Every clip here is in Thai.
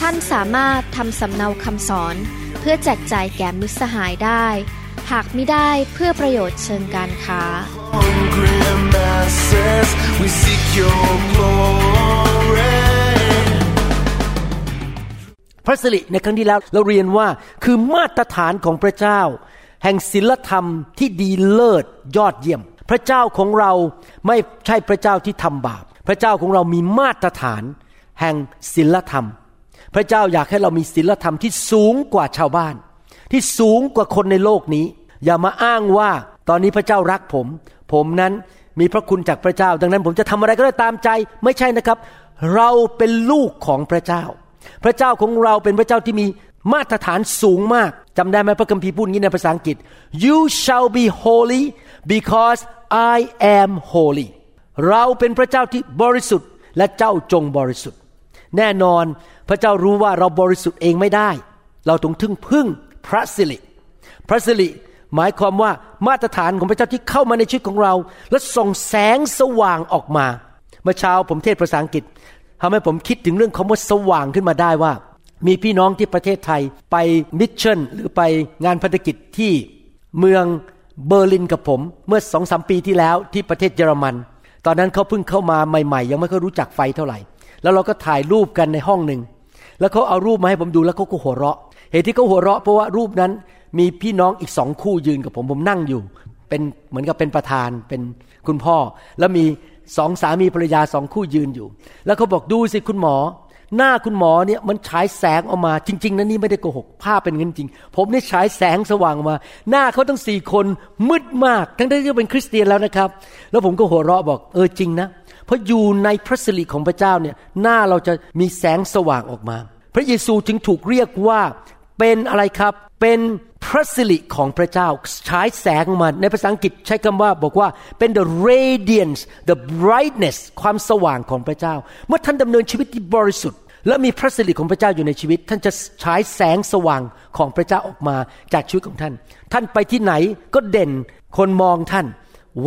ท่านสามารถทำสำเนาคำสอน เพื่อแจกจ่ายแก่มิตรสหายได้ หากไม่ได้เพื่อประโยชน์เชิงการค้า hungry masses, we seek your glory. พระสิริในครั้งที่แล้วเราเรียนว่าคือมาตรฐานของพระเจ้า แห่งศีลธรรมที่ดีเลิศยอดเยี่ยม พระเจ้าของเราไม่ใช่พระเจ้าที่ทำบาป พระเจ้าของเรามีมาตรฐาน แห่งศีลธรรม พระเจ้าอยากให้เรามีศีลธรรมที่สูงกว่าชาวบ้าน ที่สูงกว่าคนในโลกนี้ อย่ามาอ้างว่าตอนนี้พระเจ้ารักผม ผมนั้นมีพระคุณจากพระเจ้า ดังนั้นผมจะทำอะไรก็ได้ตามใจไม่ใช่นะครับ เราเป็นลูกของพระเจ้า พระเจ้าของเราเป็นพระเจ้าที่มีมาตรฐานสูงมากจำได้ไหมพระคัมภีร์พูดงี้ในภาษาอังกฤษ you shall be holy because I am holy เราเป็นพระเจ้าที่บริสุทธิ์และเจ้าจงบริสุทธิ์ แน่นอนพระเจ้ารู้ว่าเราบริสุทธิ์เองไม่ได้ เราต้องถึงพึ่งพระสิริพระสิริหมายความว่ามาตรฐานของพระเจ้าที่เข้ามาในชีวิตของเรา และส่งแสงสว่างออกมา เมื่อเช้าผมเทศภาษาอังกฤษทำให้ผมคิดถึงเรื่องคำว่าสว่างขึ้นมาได้ว่า มีพี่น้องที่ประเทศไทยไป mission หรือไปงานพันธกิจที่เมืองเบอร์ลินกับผมเมื่อสองสามปีที่แล้วที่ประเทศเยอรมัน ตอนนั้นเขาเพิ่งเข้ามาใหม่ ๆ ยังไม่ค่อยรู้จักไฟเท่าไหร่ แล้วเราก็ถ่ายรูปกันในห้องหนึ่ง แล้วเขาเอารูปมาให้ผมดูแล้วเขาก็หัวเราะ เหตุที่เขาหัวเราะเพราะว่ารูปนั้นมีพี่น้องอีกสองคู่ยืนกับผมผมนั่งอยู่ เป็นเหมือนกับเป็นประธานเป็นคุณพ่อ แล้วมีสองสามีภรรยาสองคู่ยืนอยู่ แล้วเขาบอกดูสิคุณหมอ หน้าคุณหมอเนี่ยมันฉายแสงออกมาจริง ๆนะนี่ไม่ได้โกหก ภาพเป็นเงินจริง ผมนี่ฉายแสงสว่างมา หน้าเขาทั้งสี่คนมืดมาก ทั้งที่เป็นคริสเตียนแล้วนะครับ แล้วผมก็หัวเราะบอกเออจริงนะ เพราะอยู่ในพระสิริของพระเจ้าเนี่ยหน้าเราจะมีแสงสว่างออกมา พระเยซูจึงถูกเรียกว่าเป็นอะไรครับ เป็น พระสิริของพระเจ้าฉายแสงออกมาในภาษาอังกฤษใช้คำว่าบอกว่าเป็น the radiance the brightness ความสว่างของพระเจ้า เมื่อท่านดำเนินชีวิตที่บริสุทธิ์ และมีพระสิริของพระเจ้าอยู่ในชีวิต ท่านจะฉายแสงสว่างของพระเจ้าออกมาจากชีวิตของท่าน ท่านไปที่ไหนก็เด่นคนมองท่าน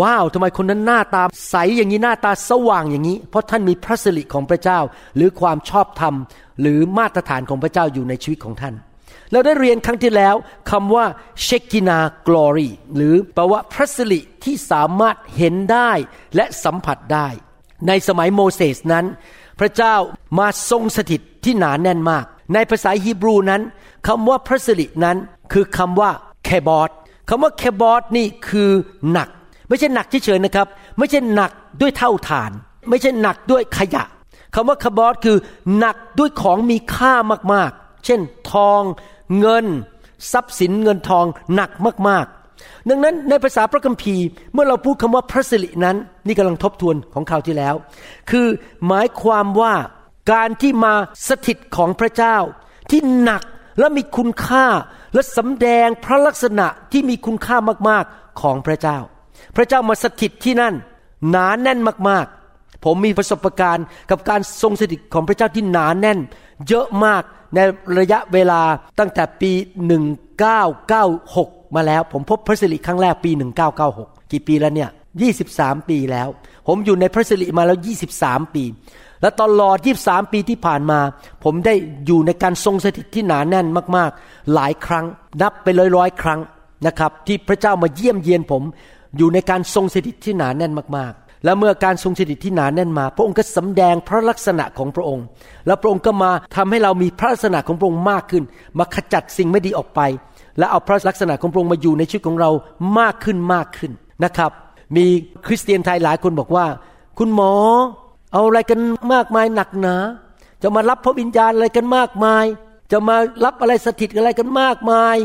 ว้าวทำไมคนนั้นหน้าตาใสอย่างนี้หน้าตาสว่างอย่างนี้ เพราะท่านมีพระสิริของพระเจ้า หรือความชอบธรรมหรือมาตรฐานของพระเจ้าอยู่ในชีวิตของท่าน เราได้เรียนครั้งที่แล้วคำว่าเชกินากลอรีหรือแปลว่าพระสิริที่สามารถเห็นได้และสัมผัสได้ ในสมัยโมเสสนั้น พระเจ้ามาทรงสถิตที่หนานแน่นมาก ในภาษาฮีบรูนั้นคำว่าพระสิรินั้นคือคำว่าแคบอสคำว่าแคบอสนี่คือหนัก ไม่ใช่หนักเฉยๆนะครับ ไม่ใช่หนักด้วยเท่าฐาน ไม่ใช่หนักด้วยขยะคำว่าคาบอสคือหนักด้วยของมีค่ามากๆ เช่น ทอง เงินทรัพย์สินเงินทองหนักมากๆ ดังนั้นในภาษาพระคัมภีร์เมื่อเราพูดคำว่าพระสิรินั้น นี่กำลังทบทวนของคราวที่แล้ว คือหมายความว่าการที่มาสถิตของพระเจ้า ที่หนักและมีคุณค่าและสำแดงพระลักษณะที่มีคุณค่ามากๆของพระเจ้า พระเจ้ามาสถิตที่นั่น หนาแน่นมากๆ ผมมีประสบการณ์กับการทรงสถิตของพระเจ้าที่หนาแน่น เยอะมาก ในระยะเวลาตั้งแต่ปี 1996 มาแล้ว ผมพบพระสิริครั้งแรกปี 1996 กี่ปีแล้วเนี่ย 23 ปีแล้ว ผมอยู่ในพระสิริมาแล้ว 23 ปี และตลอด 23 ปีที่ผ่านมา ผมได้อยู่ในการทรงสถิตที่หนาแน่นมาก ๆ หลายครั้ง นับไปร้อยๆ ครั้งนะครับ ที่พระเจ้ามาเยี่ยมเยียนผม อยู่ในการทรงสถิตที่หนาแน่นมากๆ และเมื่อการทรงสถิตที่หนาแน่นมา พระองค์ก็สำแดงพระลักษณะของพระองค์ แล้วพระองค์ก็มาทำให้เรามีพระลักษณะของพระองค์มากขึ้น มาขจัดสิ่งไม่ดีออกไป และเอาพระลักษณะของพระองค์มาอยู่ในชีวิตของเรามากขึ้นมากขึ้นนะครับ มีคริสเตียนไทยหลายคนบอกว่า คุณหมอเอาอะไรกันมากมายหนักหนา จะมารับพระวิญญาณอะไรกันมากมาย จะมารับอะไรสถิตอะไรกันมากมาย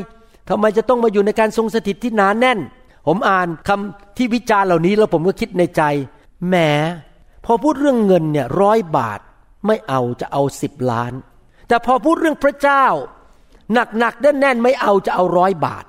ทำไมจะต้องมาอยู่ในการทรงสถิตที่หนาแน่น ผมอ่านคำที่วิจารณ์เหล่านี้แล้วผมก็คิดในใจแหมพอพูดเรื่องเงินเนี่ยร้อยบาทไม่เอาจะเอาสิบล้าน แต่พอพูดเรื่องพระเจ้า หนักๆแน่นๆไม่เอาจะเอาร้อยบาท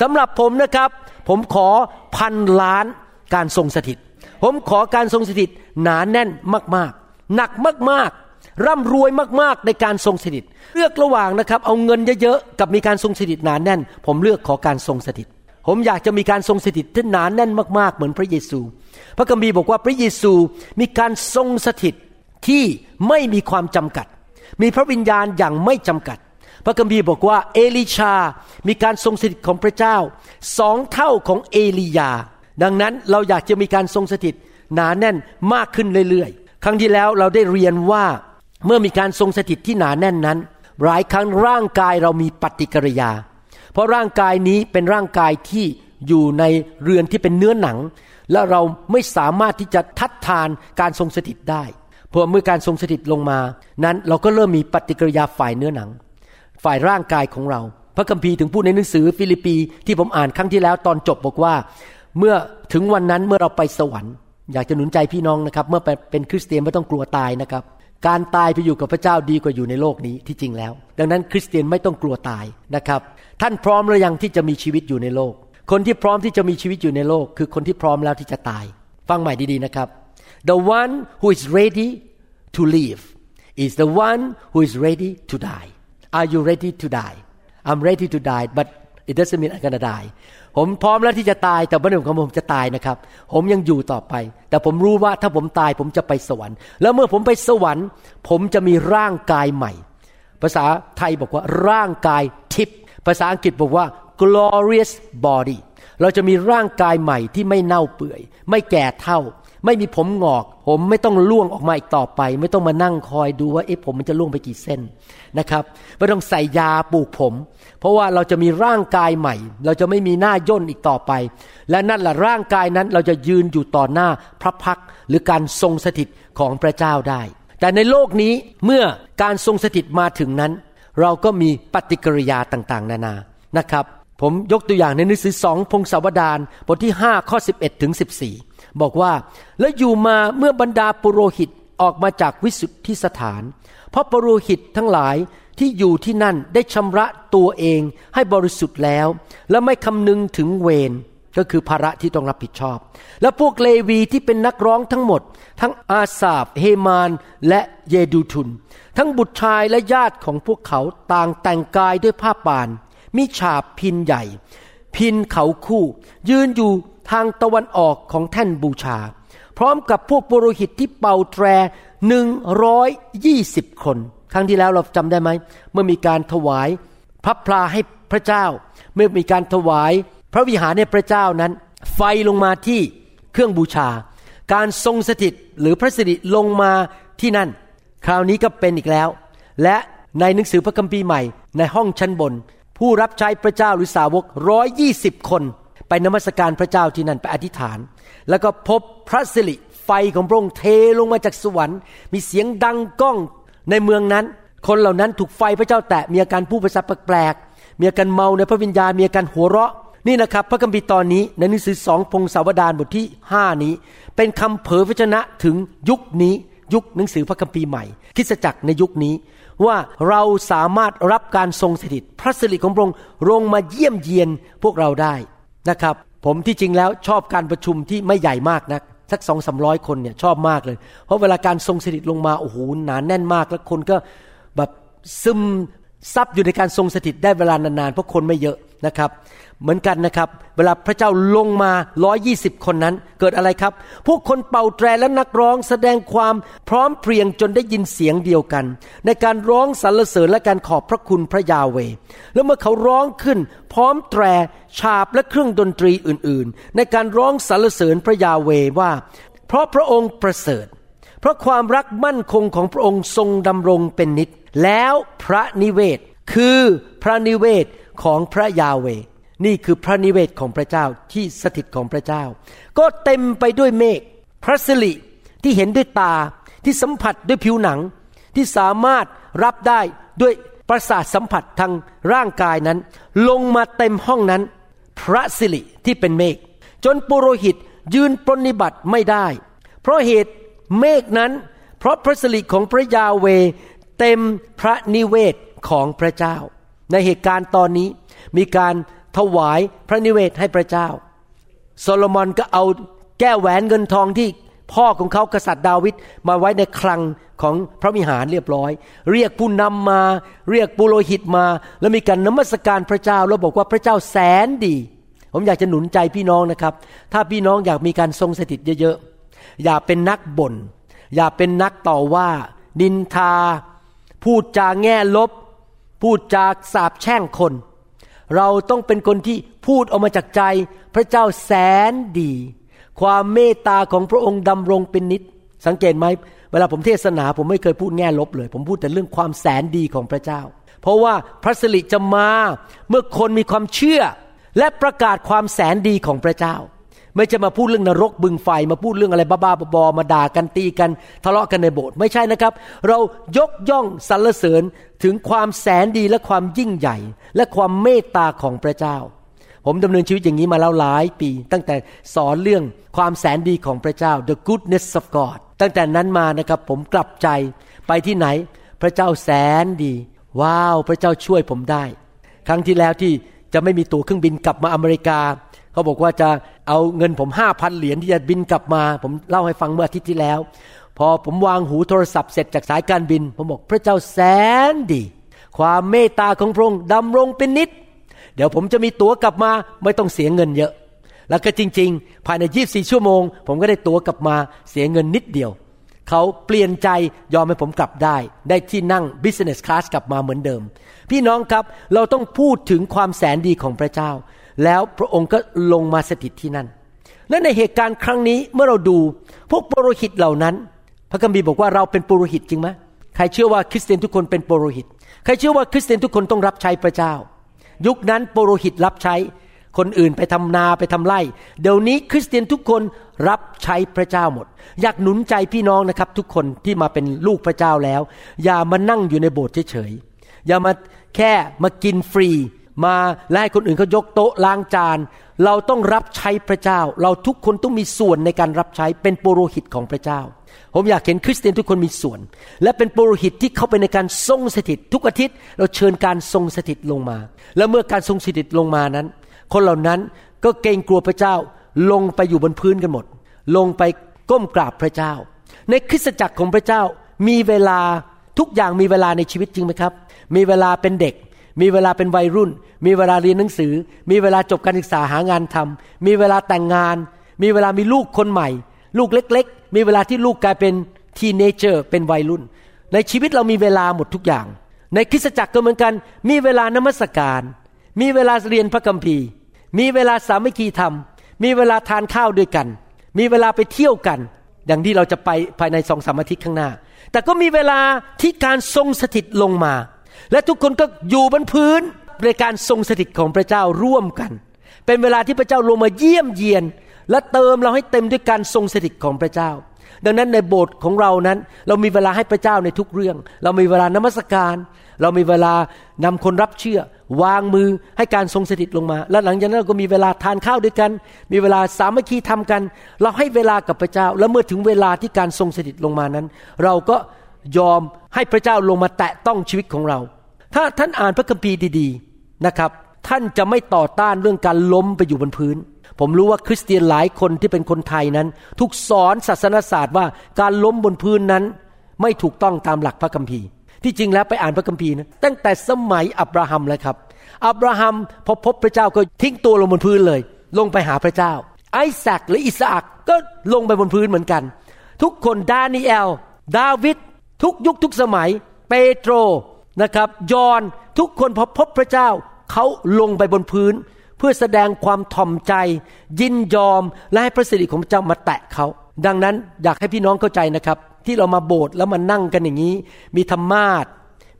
สำหรับผมนะครับ ผมขอพันล้านการทรงสถิต ผมขอการทรงสถิตหนาแน่นมากๆ หนักมากๆ ร่ำรวยมากๆในการทรงสถิต เลือกระหว่างนะครับ เอาเงินเยอะๆกับมีการทรงสถิตหนาแน่น ผมเลือกขอการทรงสถิต ผมอยากจะมีการทรงสถิตที่หนาแน่นมากๆ เหมือนพระเยซู พระคัมภีร์บอกว่าพระเยซูมีการทรงสถิตที่ไม่มีความจำกัด มีพระวิญญาณอย่างไม่จำกัด พระคัมภีร์บอกว่าเอลิชา มีการทรงสถิตของพระเจ้าสองเท่าของเอลียา ดังนั้นเราอยากจะมีการทรงสถิตหนาแน่นมากขึ้นเรื่อยๆ ครั้งที่แล้วเราได้เรียนว่าเมื่อมีการทรงสถิตที่หนาแน่นนั้น หลายครั้งร่างกายเรามีปฏิกิริยา เพราะร่างกายนี้เป็นร่างกายที่อยู่ในเรือนที่เป็นเนื้อหนัง และเราไม่สามารถที่จะทัดทานการทรงสถิตได้พอเมื่อการทรงสถิตลงมา นั้นเราก็เริ่มมีปฏิกิริยาฝ่ายเนื้อหนัง ฝ่ายร่างกายของเรา พระคัมภีร์ถึงพูดในหนังสือฟิลิปปีที่ผมอ่านครั้งที่แล้วตอนจบบอกว่า เมื่อถึงวันนั้นเมื่อเราไปสวรรค์ อยากจะหนุนใจพี่น้องนะครับ เมื่อเป็นคริสเตียนไม่ต้องกลัวตายนะครับ การตายไปอยู่กับพระเจ้าดีกว่าอยู่ในโลกนี้ที่จริงแล้ว ดังนั้นคริสเตียนไม่ต้องกลัวตายนะครับ ท่านพร้อมหรือยังที่จะมีชีวิตอยู่ในโลก คนที่พร้อมที่จะมีชีวิตอยู่ในโลก คือคนที่พร้อมแล้วที่จะตาย ฟังใหม่ดีๆนะครับ the one who is ready to live is the one who is ready to die. Are you ready to die? I'm ready to die, but it doesn't mean I'm gonna die. ผมพร้อมแล้วที่จะตายแต่ไม่ได้หมายความว่าผมจะตายนะครับ ผมยังอยู่ต่อไป แต่ผมรู้ว่าถ้าผมตายผมจะไปสวรรค์ แล้วเมื่อผมไปสวรรค์ ผมจะมีร่างกายใหม่ ภาษาไทยบอกว่าร่างกายทิพย์ภาษาอังกฤษบอกว่า glorious body เราจะมีร่างกายใหม่ที่ไม่เน่าเปื่อย ไม่แก่เท่า ไม่มีผมงอก ผมไม่ต้องล่วงออกมาอีกต่อไป ไม่ต้องมานั่งคอยดูว่าเอ๊ะผมมันจะล่วงไปกี่เส้นนะครับไม่ต้องใส่ยาปลูกผม เพราะว่าเราจะมีร่างกายใหม่ เราจะไม่มีหน้าย่นอีกต่อไป และนั่นแหละร่างกายนั้นเราจะยืนอยู่ต่อหน้าพระพักหรือการทรงสถิตของพระเจ้าได้ แต่ในโลกนี้เมื่อการทรงสถิตมาถึงนั้น เราก็มีปฏิกิริยาต่างๆ นานานะครับ ผมยกตัวอย่างในหนังสือสองพงศาวดารบทที่5ข้อ11ถึง14 บอกว่าแล้วอยู่มาเมื่อบรรดาปุโรหิตออกมาจากวิสุทธิสถาน เพราะปุโรหิตทั้งหลายที่อยู่ที่นั่นได้ชำระตัวเองให้บริสุทธิ์แล้ว และไม่คำนึงถึงเวรก็คือภาระที่ต้องรับผิดชอบ และพวกเลวีที่เป็นนักร้องทั้งหมด ทั้งอาสาบเฮมาน และเยดูทุน ทั้งบุตรชายและญาติของพวกเขาต่างแต่งกายด้วยผ้าป่าน มีฉาบพินใหญ่ พินเขาคู่ ยืนอยู่ ทางตะวันออกของแท่นบูชา พร้อมกับพวกปุโรหิตที่เป่าแตรหนึ่งร้อยยี่สิบคน ครั้งที่แล้วเราจำได้ไหม เมื่อมีการถวายพระพลาให้พระเจ้า เมื่อมีการถวายพระวิหารให้พระเจ้านั้น ไฟลงมาที่เครื่องบูชา การทรงสถิตหรือพระสิริลงมาที่นั่น คราวนี้ก็เป็นอีกแล้ว และในหนังสือพระคัมภีร์ใหม่ในห้องชั้นบน ผู้รับใช้พระเจ้าหรือสาวกร้อยยี่สิบคน ไปนมัสการพระเจ้าที่นั่นไปอธิษฐาน แล้วก็พบพระสิริไฟของพระองค์เทลงมาจากสวรรค์ มีเสียงดังก้องในเมืองนั้น คนเหล่านั้นถูกไฟพระเจ้าแตะมีอาการพูดภาษาแปลกๆมีอาการเมาในพระวิญญาณมีอาการหัวเราะนี่นะครับพระคัมภีร์ตอนนี้ในหนังสือสองพงศาวดารบทที่ห้านี้ เป็นคำเผยพระชนะถึงยุคนี้ยุคหนังสือพระคัมภีร์ใหม่ คิสจักรในยุคนี้ ว่าเราสามารถรับการทรงสถิต พระสิริของพระองค์ลงมาเยี่ยมเยียนพวกเราได้ นะครับ ผมที่จริงแล้วชอบการประชุมที่ไม่ใหญ่มากนักสักสองสามร้อยคนเนี่ยชอบมากเลย เพราะเวลาการทรงสถิตลงมาโอ้โหหนานแน่นมาก แล้วคนก็แบบซึมซับอยู่ในการทรงสถิตได้เวลานานๆเพราะคนไม่เยอะ นะครับ เหมือนกันนะครับ เวลาพระเจ้าลงมา 120 คนนั้น เกิดอะไรครับ พวกคนเป่าแตรและนักร้องแสดงความพร้อมเพรียงจนได้ยินเสียงเดียวกัน ในการร้องสรรเสริญและการขอบพระคุณพระยาเว แล้วเมื่อเขาร้องขึ้น พร้อมแตรฉาบและเครื่องดนตรีอื่น ๆ ในการร้องสรรเสริญพระยาเวว่า เพราะพระองค์ประเสริฐเพราะความรักมั่นคงของพระองค์ทรงดำรงเป็นนิจแล้วพระนิเวศ คือพระนิเวศ ของพระยาเว นี่คือพระนิเวศของพระเจ้าที่สถิตของพระเจ้า ก็เต็มไปด้วยเมฆพระสิริที่เห็นด้วยตาที่สัมผัสด้วยผิวหนัง ที่สามารถรับได้ด้วยประสาทสัมผัสทางร่างกายนั้น ลงมาเต็มห้องนั้น พระสิริที่เป็นเมฆจนปุโรหิตยืนปรนิบัติไม่ได้ เพราะเหตุเมฆนั้น เพราะพระสิริของพระยาเวเต็มพระนิเวศของพระเจ้า ในเหตุการณ์ตอนนี้มีการถวายพระนิเวศให้พระเจ้า โซโลมอนก็เอาแก้วแหวนเงินทองที่พ่อของเขากษัตริย์ดาวิดมาไว้ในคลังของพระวิหารเรียบร้อย เรียกผู้นำมาเรียกปุโรหิตมา แล้วมีการนมัสการพระเจ้าแล้วบอกว่าพระเจ้าแสนดี ผมอยากจะหนุนใจพี่น้องนะครับ ถ้าพี่น้องอยากมีการทรงสถิตเยอะๆ อย่าเป็นนักบน่นอย่าเป็นนักต่อว่า นินทา พูดจาแง่ลบ พูดจากสาบแช่งคน เราต้องเป็นคนที่พูดออกมาจากใจ พระเจ้าแสนดี ความเมตตาของพระองค์ดำรงเป็นนิจสังเกตไหมเวลาผมเทศนาผมไม่เคยพูดแง่ลบเลย ผมพูดแต่เรื่องความแสนดีของพระเจ้า เพราะว่าพระสิริจะมาเมื่อคนมีความเชื่อและประกาศความแสนดีของพระเจ้า ไม่จะมาพูดเรื่องนรกบึงไฟ มาพูดเรื่องอะไรบ้าๆบอๆมาด่ากันตีกัน ทะเลาะกันในโบสถ์ไม่ใช่นะครับ เรายกย่องสรรเสริญถึงความแสนดีและความยิ่งใหญ่ และความเมตตาของพระเจ้า ผมดำเนินชีวิตอย่างนี้มาแล้วหลายปี ตั้งแต่สอนเรื่องความแสนดีของพระเจ้า the goodness of God ตั้งแต่นั้นมานะครับผมกลับใจไปที่ไหน พระเจ้าแสนดี ว้าว พระเจ้าช่วยผมได้ ครั้งที่แล้วที่จะไม่มีตั๋วเครื่องบินกลับมาอเมริกา เขาบอกว่าจะ เอาเงินผมห้าพันเหรียญที่จะบินกลับมา ผมเล่าให้ฟังเมื่ออาทิตย์ที่แล้ว พอผมวางหูโทรศัพท์เสร็จจากสายการบิน ผมบอกพระเจ้าแสนดี ความเมตตาของพระองค์ดำรงเป็นนิด เดี๋ยวผมจะมีตั๋วกลับมาไม่ต้องเสียเงินเยอะ แล้วก็จริง ๆ ภายใน 24 ชั่วโมง ผมก็ได้ตั๋วกลับมาเสียเงินนิดเดียวเขาเปลี่ยนใจยอมให้ผมกลับได้ ได้ที่นั่ง business class กลับมาเหมือนเดิม พี่น้องครับเราต้องพูดถึงความแสนดีของพระเจ้า แล้วพระองค์ก็ลงมาสถิตที่นั่น และในเหตุการณ์ครั้งนี้เมื่อเราดูพวกปุโรหิตเหล่านั้น พระคัมภีร์บอกว่าเราเป็นปุโรหิตจริงไหมใครเชื่อว่าคริสเตียนทุกคนเป็นปุโรหิต ใครเชื่อว่าคริสเตียนทุกคนต้องรับใช้พระเจ้า ยุคนั้นปุโรหิตรับใช้ คนอื่นไปทำนาไปทำไร่ เดี๋ยวนี้คริสเตียนทุกคนรับใช้พระเจ้าหมด อยากหนุนใจพี่น้องนะครับ ทุกคนที่มาเป็นลูกพระเจ้าแล้ว อย่ามานั่งอยู่ในโบสถ์เฉยๆอย่ามาแค่มากินฟรี มาและให้คนอื่นเขายกโต๊ะล้างจาน เราต้องรับใช้พระเจ้า เราทุกคนต้องมีส่วนในการรับใช้เป็นปุโรหิตของพระเจ้า ผมอยากเห็นคริสเตียนทุกคนมีส่วน และเป็นปุโรหิตที่เข้าไปในการทรงสถิต ทุกอาทิตย์เราเชิญการทรงสถิตลงมา แล้วเมื่อการทรงสถิตลงมานั้น คนเหล่านั้นก็เกรงกลัวพระเจ้า ลงไปอยู่บนพื้นกันหมด ลงไปก้มกราบพระเจ้า ในคริสตจักรของพระเจ้ามีเวลาทุกอย่างมีเวลาในชีวิตจริงไหมครับ มีเวลาเป็นเด็ก มีเวลาเป็นวัยรุ่น มีเวลาเรียนหนังสือ มีเวลาจบการศึกษาหางานทำมีเวลาแต่งงาน มีเวลามีลูกคนใหม่ ลูกเล็ก ๆ มีเวลาที่ลูกกลายเป็นทีเนเจอร์เป็นวัยรุ่น ในชีวิตเรามีเวลาหมดทุกอย่าง ในคริสตจักรก็เหมือนกัน มีเวลานมัสการ มีเวลาเรียนพระคัมภีร์ มีเวลาสามัคคีธรรม มีเวลาทานข้าวด้วยกัน มีเวลาไปเที่ยวกัน อย่างที่เราจะไปภายในสองสามอาทิตย์ข้างหน้า แต่ก็มีเวลาที่การทรงสถิตลงมา และทุกคนก็อยู่บนพื้นในการทรงสถิตของพระเจ้าร่วมกัน เป็นเวลาที่พระเจ้าลงมาเยี่ยมเยียน และเติมเราให้เต็มด้วยการทรงสถิตของพระเจ้า ดังนั้นในโบสถ์ของเรานั้น เรามีเวลาให้พระเจ้าในทุกเรื่อง เรามีเวลานมัสการ เรามีเวลานำคนรับเชื่อ วางมือให้การทรงสถิตลงมา และหลังจากนั้นเราก็มีเวลาทานข้าวด้วยกัน มีเวลาสามัคคีทำกัน เราให้เวลากับพระเจ้า แล้วเมื่อถึงเวลาที่การทรงสถิตลงมานั้น เราก็ยอม ให้พระเจ้าลงมาแตะต้องชีวิตของเรา ถ้าท่านอ่านพระคัมภีร์ดีๆนะครับ ท่านจะไม่ต่อต้านเรื่องการล้มไปอยู่บนพื้น ผมรู้ว่าคริสเตียนหลายคนที่เป็นคนไทยนั้น ถูกสอนศาสนศาสตร์ว่าการล้มบนพื้นนั้น ไม่ถูกต้องตามหลักพระคัมภีร์ ที่จริงแล้วไปอ่านพระคัมภีร์นะตั้งแต่สมัยอับราฮัมเลยครับ อับราฮัมพอพบพระเจ้าก็ทิ้งตัวลงบนพื้นเลย ลงไปหาพระเจ้า ไอแซคหรืออิสอักก็ลงไปบนพื้นเหมือนกัน ทุกคนดานิเอล ดาวิด ทุกยุคทุกสมัย เปโตรนะครับ ยอนทุกคนพอพบพระเจ้า เขาลงไปบนพื้น เพื่อแสดงความถ่อมใจ ยินยอมและให้พระสิริของพระเจ้ามาแตะเขาดังนั้นอยากให้พี่น้องเข้าใจนะครับ ที่เรามาโบสถ์แล้วมานั่งกันอย่างนี้ มีธรรมาท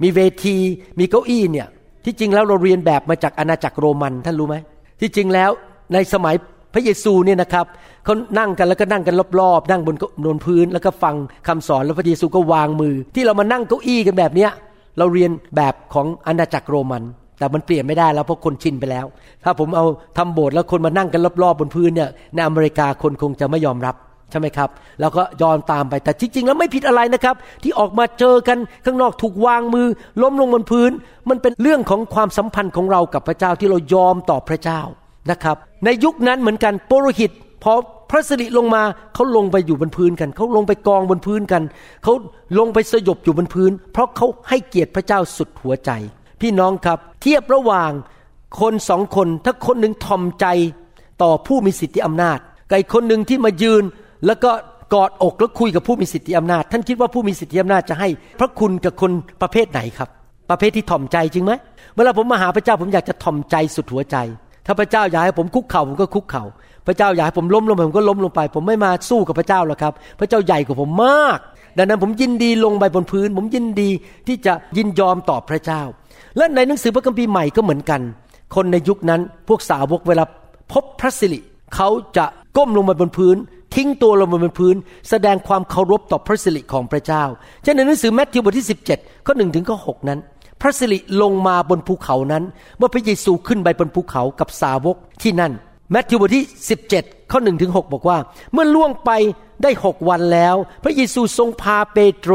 มีเวที มีเก้าอี้เนี่ยที่จริงแล้วเราเรียนแบบมาจากอาณาจักรโรมันท่านรู้ไหมที่จริงแล้วในสมัย พระเยซูเนี่ยนะครับเขานั่งกันแล้วก็นั่งกันรอบๆนั่งบนบนพื้นแล้วก็ฟังคำสอนแล้วพระเยซูก็วางมือ ที่เรามานั่งเก้าอี้กันแบบเนี้ยเราเรียนแบบของอาณาจักรโรมัน แต่มันเปลี่ยนไม่ได้แล้วเพราะคนชินไปแล้ว ถ้าผมเอาทำโบสถ์แล้วคนมานั่งกันรอบๆบนพื้นเนี่ยในอเมริกาคนคงจะไม่ยอมรับใช่ไหมครับ แล้วก็ยอมตามไปแต่จริง ๆ แล้วไม่ผิดอะไรนะครับ ที่ออกมาเจอกันข้างนอกถูกวางมือ ล้มลงบนพื้น มันเป็นเรื่องของความสัมพันธ์ของเรากับพระเจ้าที่เรายอมต่อพระเจ้า นะครับ ในยุคนั้นเหมือนกันปุโรหิตพอพระสิริลงมาเขาลงไปอยู่บนพื้นกันเขาลงไปกองบนพื้นกันเขาลงไปสยบอยู่บนพื้น เพราะเขาให้เกียรติพระเจ้าสุดหัวใจ พี่น้องครับ เทียบระหว่างคนสองคนถ้าคนหนึ่งทอมใจต่อผู้มีสิทธิอำนาจกับอีกคนหนึ่งที่มายืนแล้วก็กอดอกแล้วคุยกับผู้มีสิทธิอำนาจ ท่านคิดว่าผู้มีสิทธิอำนาจจะให้ พระคุณกับคนประเภทไหนครับ ประเภทที่ถ่อมใจจริงไหมเวลาผมมาหาพระเจ้าผมอยากจะถ่อมใจสุดหัวใจ ถ้าพระเจ้าอยากให้ผมคุกเข่าผมก็คุกเข่า พระเจ้าอยากให้ผมล้มลงผมก็ล้มลงไป ผมไม่มาสู้กับพระเจ้าหรอกครับ พระเจ้าใหญ่กว่าผมมาก ดังนั้นผมยินดีลงไปบนพื้น ผมยินดีที่จะยินยอมต่อพระเจ้า และในหนังสือพระคัมภีร์ใหม่ก็เหมือนกัน คนในยุคนั้นพวกสาวกเวลาพบพระสิริเขาจะก้มลงมาบนพื้น ทิ้งตัวลงมาบนพื้น แสดงความเคารพต่อพระสิริของพระเจ้าเช่นในหนังสือแมทธิวบทที่ 17ข้อหนึ่งถึงข้อหนั้น ระสิริลงมาบนภูเขานั้น เมื่อพระเยซูขึ้นไปบนภูเขากับสาวกที่นั่นแมทธิวบทที่ 17 ข้อหนึ่งถึงหบอกว่า เมื่อล่วงไปได้หกวันแล้ว พระเยซูทรงพาเปโตร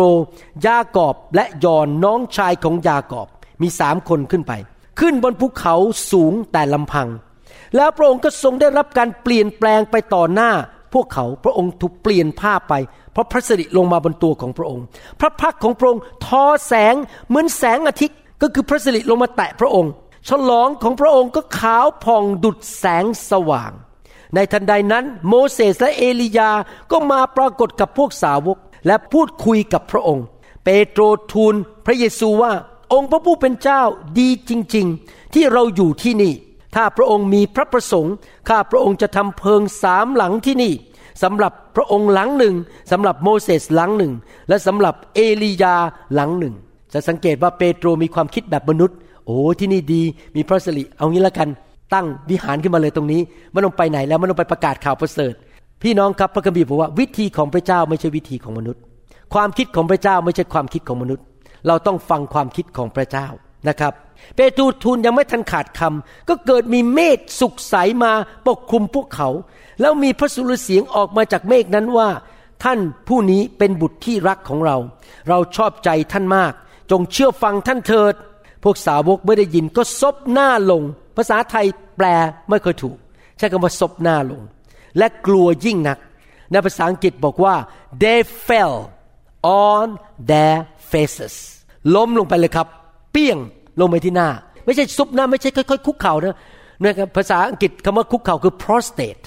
ยากอบและยอนน้องชายของยากอบมีสามคนขึ้นไป ขึ้นบนภูเขาสูงแต่ลำพัง แล้วพระองค์ก็ทรงได้รับการเปลี่ยนแปลงไปต่อหน้า พวกเขาพระองค์ถูกเปลี่ยนภาพไป เพราะพระสิริลงมาบนตัวของพระองค์ พระพักของพระองค์ทอแสงเหมือนแสงอาทิตย์ ก็คือพระสิริลงมาแตะพระองค์ฉลองของพระองค์ก็ขาวผ่องดุดแสงสว่าง ในทันใดนั้นโมเสสและเอลียาก็มาปรากฏกับพวกสาวก และพูดคุยกับพระองค์ เปโตรทูลพระเยซูว่าองค์พระผู้เป็นเจ้าดีจริง ๆ ที่เราอยู่ที่นี่ ถ้าพระองค์มีพระประสงค์ ข้าพระองค์จะทำเพิงสามหลังที่นี่สำหรับ ระองค์หลังหนึ่งสำหรับโมเสสหลังหนึ่ง และสำหรับเอลียาหลังหนึ่ง จะสังเกตว่าเปโตรมีความคิดแบบมนุษย์ โอ้ที่นี่ดีมีพระสิริเอางี้ละกันตั้งวิหารขึ้นมาเลยตรงนี้ไม่ต้องไปไหนแล้วไม่ต้องไปประกาศข่าวประเสริฐ พี่น้องครับพระคัมภีร์บอกว่าวิธีของพระเจ้าไม่ใช่วิธีของมนุษย์ ความคิดของพระเจ้าไม่ใช่ความคิดของมนุษย์ เราต้องฟังความคิดของพระเจ้า นะครับ เปโตรทูลยังไม่ทันขาดคำก็เกิดมีเมฆสุกใสมาปกคลุมพวกเขา แล้วมีพระสุรเสียงออกมาจากเมฆนั้นว่า ท่านผู้นี้เป็นบุตรที่รักของเรา เราชอบใจท่านมาก จงเชื่อฟังท่านเถิด พวกสาวกเมื่อได้ยินก็ซบหน้าลง ภาษาไทยแปลไม่เคยถูก ใช้คำว่าซบหน้าลง และกลัวยิ่งนัก ในภาษาอังกฤษบอกว่า they fell on their faces ล้มลงไปเลยครับ เปี้ยงลงไปที่หน้า ไม่ใช่ซุบหน้าไม่ใช่ค่อยๆคุกเข่านะนะครับภาษาอังกฤษคำว่าคุกเข่าคือ prostrate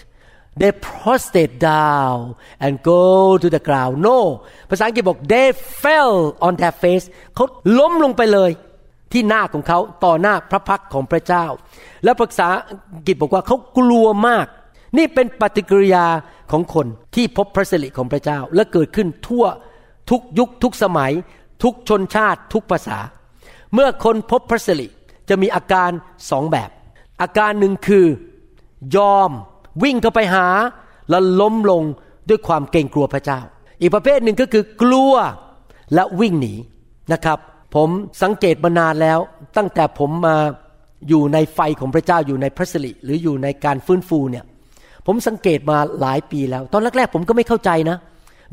they prostrate down and go to the ground no ภาษาอังกฤษบอก they fell on their face เขาล้มลงไปเลยที่หน้าของเขาต่อหน้าพระพักของพระเจ้า แล้วภาษาอังกฤษบอกว่าเขากลัวมาก นี่เป็นปฏิกิริยาของคนที่พบพระสิริของพระเจ้า และเกิดขึ้นทั่วทุกยุคทุกสมัย ทุกชนชาติทุกภาษา เมื่อคนพบพระสิริจะมีอาการสองแบบ อาการหนึ่งคือยอมวิ่งเข้าไปหา แล้วล้มลงด้วยความเกรงกลัวพระเจ้า อีกประเภทหนึ่งก็คือกลัวและวิ่งหนีนะครับ ผมสังเกตมานานแล้ว ตั้งแต่ผมมาอยู่ในไฟของพระเจ้าอยู่ในพระสิริหรืออยู่ในการฟื้นฟูเนี่ยผมสังเกตมาหลายปีแล้ว ตอนแรกๆผมก็ไม่เข้าใจนะ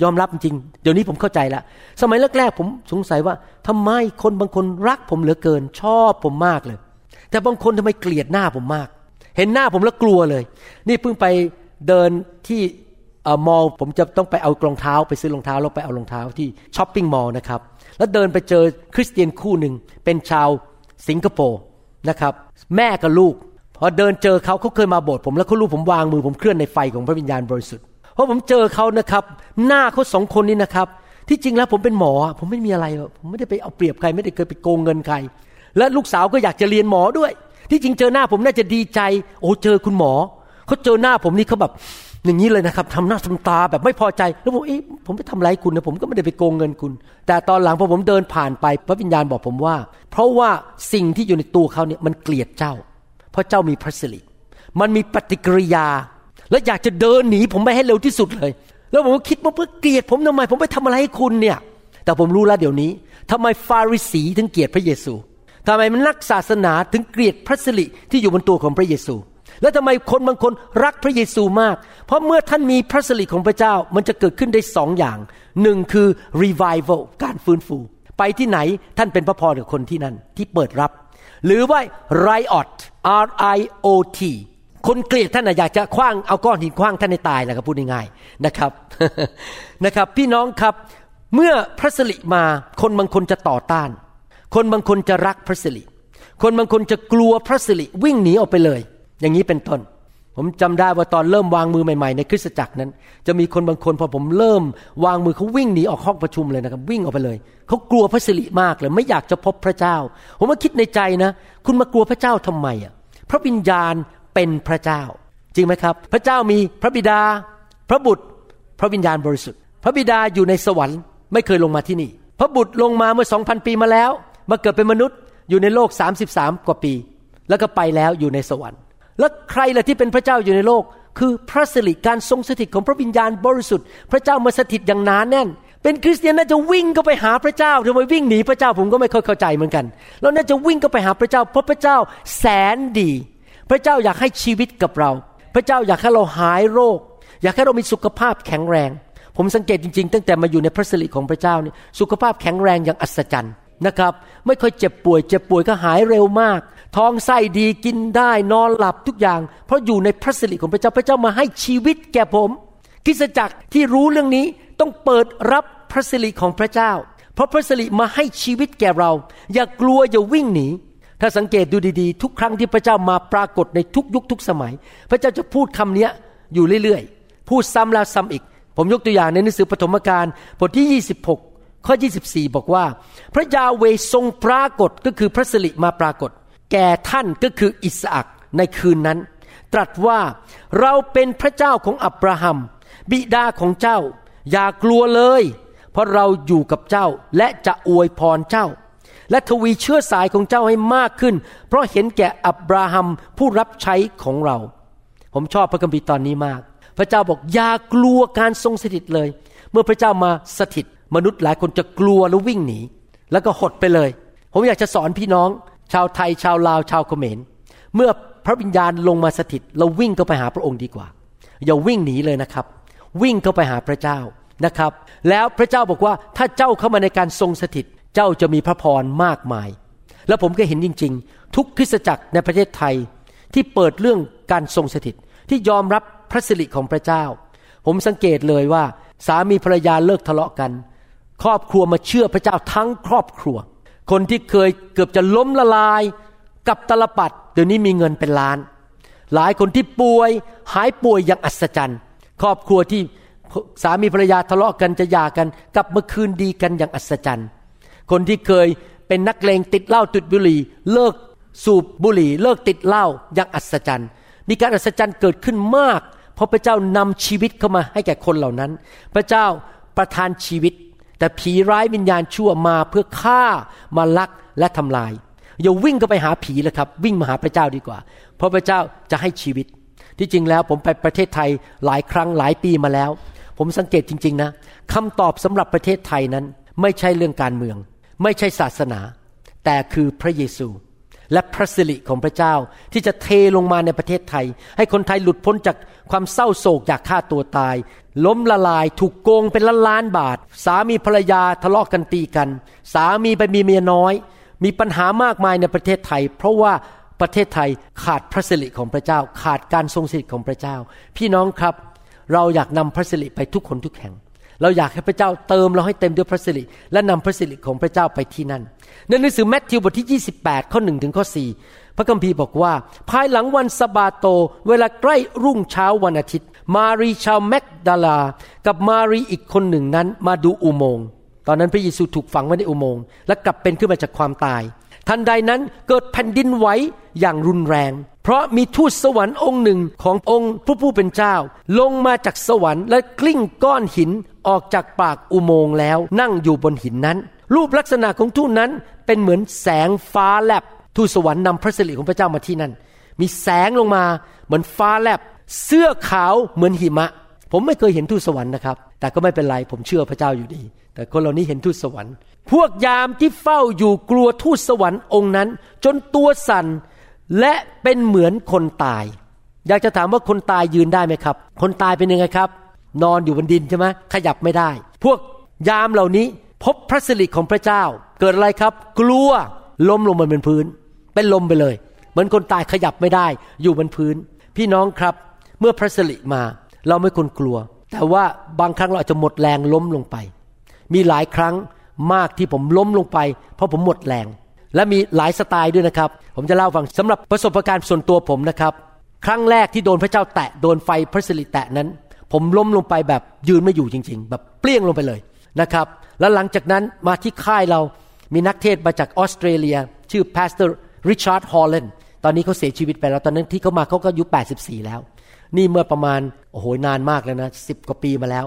ยอมรับจริง เดี๋ยวนี้ผมเข้าใจแล้วสมัยแรกๆผมสงสัยว่าทำไมคนบางคนรักผมเหลือเกิน ชอบผมมากเลย แต่บางคนทำไมเกลียดหน้าผมมาก เห็นหน้าผมแล้วกลัวเลย นี่เพิ่งไปเดินที่มอลผมจะต้องไปเอารองเท้า ไปซื้อรองเท้าแล้วไปเอารองเท้าที่ช้อปปิ้งมอลนะครับ แล้วเดินไปเจอคริสเตียนคู่หนึ่งเป็นชาวสิงคโปร์นะครับ แม่กับลูกพอเดินเจอเขาเขาเคยมาโบสถ์ผมแล้วเขารู้ผมวางมือผมเคลื่อนในไฟของพระวิญญาณบริสุทธิ์ ราะผมเจอเขานะครับ หน้าเขาสองคนนี้นะครับ ที่จริงแล้วผมเป็นหมอ ผมไม่มีอะไร ผมไม่ได้ไปเอาเปรียบใคร ไม่ได้เคยไปโกงเงินใคร และลูกสาวก็อยากจะเรียนหมอด้วย ที่จริงเจอหน้าผมน่าจะดีใจ โอ้เจอคุณหมอเขาเจอหน้าผมนี่เขาแบบอย่างนี้เลยนะครับทำหน้าทำตาแบบไม่พอใจ แล้วผมเอ๊ะผมไปทำไรคุณนะผมก็ไม่ได้ไปโกงเงินคุณ แต่ตอนหลังพอผมเดินผ่านไปพระวิญญาณบอกผมว่า เพราะว่าสิ่งที่อยู่ในตัวเขาเนี่ยมันเกลียดเจ้า เพราะเจ้ามีพระสิริมันมีปฏิกิริยา และอยากจะเดินหนีผมไปให้เร็วที่สุดเลย แล้วผมก็คิดว่าเพื่อเกลียดผมทำไม ผมไปทำอะไรให้คุณเนี่ย แต่ผมรู้แล้วเดี๋ยวนี้ทำไมฟาริสีถึงเกลียดพระเยซูทำไมมันนักศาสนาถึงเกลียดพระสิริที่อยู่บนตัวของพระเยซู แล้วทำไมคนบางคนรักพระเยซูมาก เพราะเมื่อท่านมีพระสิริของพระเจ้ามันจะเกิดขึ้นได้สองอย่างหนึ่งคือ revival การฟื้นฟู ไปที่ไหนท่านเป็นพระพรกับคนที่นั่นที่เปิดรับ หรือว่า riot R I O T คนเกลียดท่านนะอยากจะคว้างเอาก้อนหินคว้างท่านให้ตายแหละครับพูดง่ายๆนะครับนะครับ พี่น้องครับเมื่อพระสิริมาคนบางคนจะต่อต้าน คนบางคนจะรักพระสิริคนบางคนจะกลัวพระสิริวิ่งหนีออกไปเลย อย่างนี้เป็นต้น ผมจำได้ว่าตอนเริ่มวางมือใหม่ๆในคริสตจักรนั้น จะมีคนบางคนพอผมเริ่มวางมือเขาวิ่งหนีออกห้องประชุมเลยนะครับ วิ่งออกไปเลยเขากลัวพระสิริมากเลย ไม่อยากจะพบพระเจ้า ผมมาคิดในใจนะ คุณมากลัวพระเจ้าทำไมอะพระวิญญาณ เป็นพระเจ้า จริงไหมครับ พระเจ้ามีพระบิดา พระบุตร พระวิญญาณบริสุทธิ์ พระบิดาอยู่ในสวรรค์ไม่เคยลงมาที่นี่ พระบุตรลงมาเมื่อสองพันปีมาแล้ว มาเกิดเป็นมนุษย์อยู่ในโลก 33 กว่าปี แล้วก็ไปแล้วอยู่ในสวรรค์ แล้วใครล่ะที่เป็นพระเจ้าอยู่ในโลก คือพระสิริการทรงสถิตของพระวิญญาณบริสุทธิ์ พระเจ้ามาสถิตอย่างหนานแน่น เป็นคริสเตียนน่าจะวิ่งก็ไปหาพระเจ้าทำไมวิ่งหนีพระเจ้าผมก็ไม่ค่อยเข้าใจเหมือนกัน แล้วน่าจะวิ่งก็ไปหาพระเจ้าเพราะพระเจ้าแสนดี พระเจ้าอยากให้ชีวิตกับเรา พระเจ้าอยากให้เราหายโรค อยากให้เรามีสุขภาพแข็งแรง ผมสังเกตจริง ๆ ตั้งแต่มาอยู่ในพระสิริของพระเจ้านี่สุขภาพแข็งแรงอย่างอัศจรรย์นะครับ ไม่ค่อยเจ็บป่วย เจ็บป่วยก็หายเร็วมาก ท้องไส้ดีกินได้นอนหลับทุกอย่าง เพราะอยู่ในพระสิริของพระเจ้าพระเจ้ามาให้ชีวิตแก่ผมคริสตจักรที่รู้เรื่องนี้ต้องเปิดรับพระสิริของพระเจ้า เพราะพระสิริมาให้ชีวิตแก่เรา อย่ากลัวอย่าวิ่งหนี ถ้าสังเกตดูดีๆ ทุกครั้งที่พระเจ้ามาปรากฏในทุกยุคทุกสมัย พระเจ้าจะพูดคำนี้อยู่เรื่อยๆ พูดซ้ำแล้วซ้ำอีก ผมยกตัวอย่างในหนังสือปฐมกาลบทที่ 26 ข้อ 24 บอกว่า พระยาเวทรงปรากฏก็คือพระสิริมาปรากฏ แก่ท่านก็คืออิสอักในคืนนั้น ตรัสว่าเราเป็นพระเจ้าของอับราฮัม บิดาของเจ้า อย่ากลัวเลย เพราะเราอยู่กับเจ้าและจะอวยพรเจ้า และทวีเชื้อสายของเจ้าให้มากขึ้น เพราะเห็นแก่อับราฮัมผู้รับใช้ของเรา ผมชอบพระคัมภีร์ตอนนี้มาก พระเจ้าบอกอย่ากลัวการทรงสถิตเลย เมื่อพระเจ้ามาสถิต มนุษย์หลายคนจะกลัวแล้ววิ่งหนี แล้วก็หดไปเลย ผมอยากจะสอนพี่น้อง ชาวไทยชาวลาวชาวเขมร เมื่อพระวิญญาณลงมาสถิต เราวิ่งเข้าไปหาพระองค์ดีกว่า อย่าวิ่งหนีเลยนะครับ วิ่งเข้าไปหาพระเจ้านะครับ แล้วพระเจ้าบอกว่าถ้าเจ้าเข้ามาในการทรงสถิต เจ้าจะมีพระพรมากมาย แล้วผมก็เห็นจริง ๆ ทุกคริสตจักรในประเทศไทยที่เปิดเรื่องการทรงสถิตที่ยอมรับพระสิริของพระเจ้า ผมสังเกตเลยว่า สามีภรรยาเลิกทะเลาะกัน ครอบครัวมาเชื่อพระเจ้าทั้งครอบครัว คนที่เคยเกือบจะล้มละลาย กับตลปัดเดี๋ยวนี้มีเงินเป็นล้าน หลายคนที่ป่วยหายป่วยอย่างอัศจรรย์ ครอบครัวที่สามีภรรยาทะเลาะกันจะหย่ากันกลับมาคืนดีกันอย่างอัศจรรย์ คนที่เคยเป็นนักเลงติดเหล้าติดบุหรี่ เลิกสูบบุหรี่ เลิกติดเหล้าอย่างอัศจรรย์ มีการอัศจรรย์เกิดขึ้นมาก เพราะพระเจ้านำชีวิตเข้ามาให้แก่คนเหล่านั้น พระเจ้าประทานชีวิต แต่ผีร้ายวิญญาณชั่วมาเพื่อฆ่ามาลักและทำลายอย่าวิ่งก็ไปหาผีเลยครับ วิ่งมาหาพระเจ้าดีกว่า เพราะพระเจ้าจะให้ชีวิต ที่จริงแล้วผมไปประเทศไทยหลายครั้งหลายปีมาแล้ว ผมสังเกตจริง ๆ นะคำตอบสำหรับประเทศไทยนั้น ไม่ใช่เรื่องการเมือง ไม่ใช่ศาสนา แต่คือพระเยซู และพระสิริของพระเจ้าที่จะเทลงมาในประเทศไทย ให้คนไทยหลุดพ้นจากความเศร้าโศกอยากฆ่าตัวตาย ล้มละลายถูกโกงเป็นล้านล้านบาท สามีภรรยาทะเลาะกกันตีกัน สามีไปมีเมียน้อย มีปัญหามากมายในประเทศไทย เพราะว่าประเทศไทยขาดพระสิริของพระเจ้า ขาดการทรงสิริของพระเจ้า พี่น้องครับ เราอยากนำพระสิริไปทุกคนทุกแห่ง เราอยากให้พระเจ้าเติมเราให้เต็มด้วยพระสิริและนำพระสิริของพระเจ้าไปที่นั่น ในหนังสือแมทธิวบทที่ 28 ข้อ1ถึงข้อ4พระคัมภีร์บอกว่า ภายหลังวันสบาโต เวลาใกล้รุ่งเช้าวันอาทิตย์ มารีชาวแมกดาลา กับมารีอีกคนหนึ่งนั้นมาดูอุโมงค์ตอนนั้นพระเยซูถูกฝังไว้ในอุโมงค์และกลับเป็นขึ้นมาจากความตาย ทันใดนั้นเกิดแผ่นดินไหวอย่างรุนแรง เพราะมีทูตสวรรค์องค์หนึ่งขององค์ผู้ผู้เป็นเจ้า ลงมาจากสวรรค์และกลิ้งก้อนหินออกจากปากอุโมงค์แล้วนั่งอยู่บนหินนั้น รูปลักษณะของทูตนั้นเป็นเหมือนแสงฟ้าแลบทูตสวรรค์นำพระสิริของพระเจ้ามาที่นั่น มีแสงลงมาเหมือนฟ้าแลบ เสื้อขาวเหมือนหิมะ ผมไม่เคยเห็นทูตสวรรค์นะครับ แต่ก็ไม่เป็นไรผมเชื่อพระเจ้าอยู่ดี แต่คนเหล่านี้เห็นทูตสวรรค์ พวกยามที่เฝ้าอยู่กลัวทูตสวรรค์องค์นั้น จนตัวสั่นและเป็นเหมือนคนตาย อยากจะถามว่าคนตายยืนได้ไหมครับ คนตายเป็นยังไงครับ นอนอยู่บนดินใช่ไหมขยับไม่ได้ พวกยามเหล่านี้พบพระสิริของพระเจ้า เกิดอะไรครับ กลัวล้มลงบนพื้น เป็นลมไปเลย เหมือนคนตายขยับไม่ได้ อยู่บนพื้น พี่น้องครับ เมื่อพระสิริมา เราไม่ควรกลัว แต่ว่าบางครั้งเราอาจจะหมดแรงล้มลงไป มีหลายครั้งมากที่ผมล้มลงไป เพราะผมหมดแรง และมีหลายสไตล์ด้วยนะครับ ผมจะเล่าฟังสำหรับประสบการณ์ส่วนตัวผมนะครับ ครั้งแรกที่โดนพระเจ้าแตะโดนไฟพระสิริแตะนั้น ผมล้มลงไปแบบยืนไม่อยู่จริง ๆ แบบเปรี้ยงลงไปเลยนะครับ แล้วหลังจากนั้นมาที่ค่ายเรามีนักเทศน์มาจากออสเตรเลีย ชื่อ Pastor Richard Holland ตอนนี้เขาเสียชีวิตไปแล้ว ตอนนั้นที่เขามาเขาก็อายุ 84 แล้ว นี่เมื่อประมาณโอ้โหนานมากแล้วนะสิบกว่าปีมาแล้ว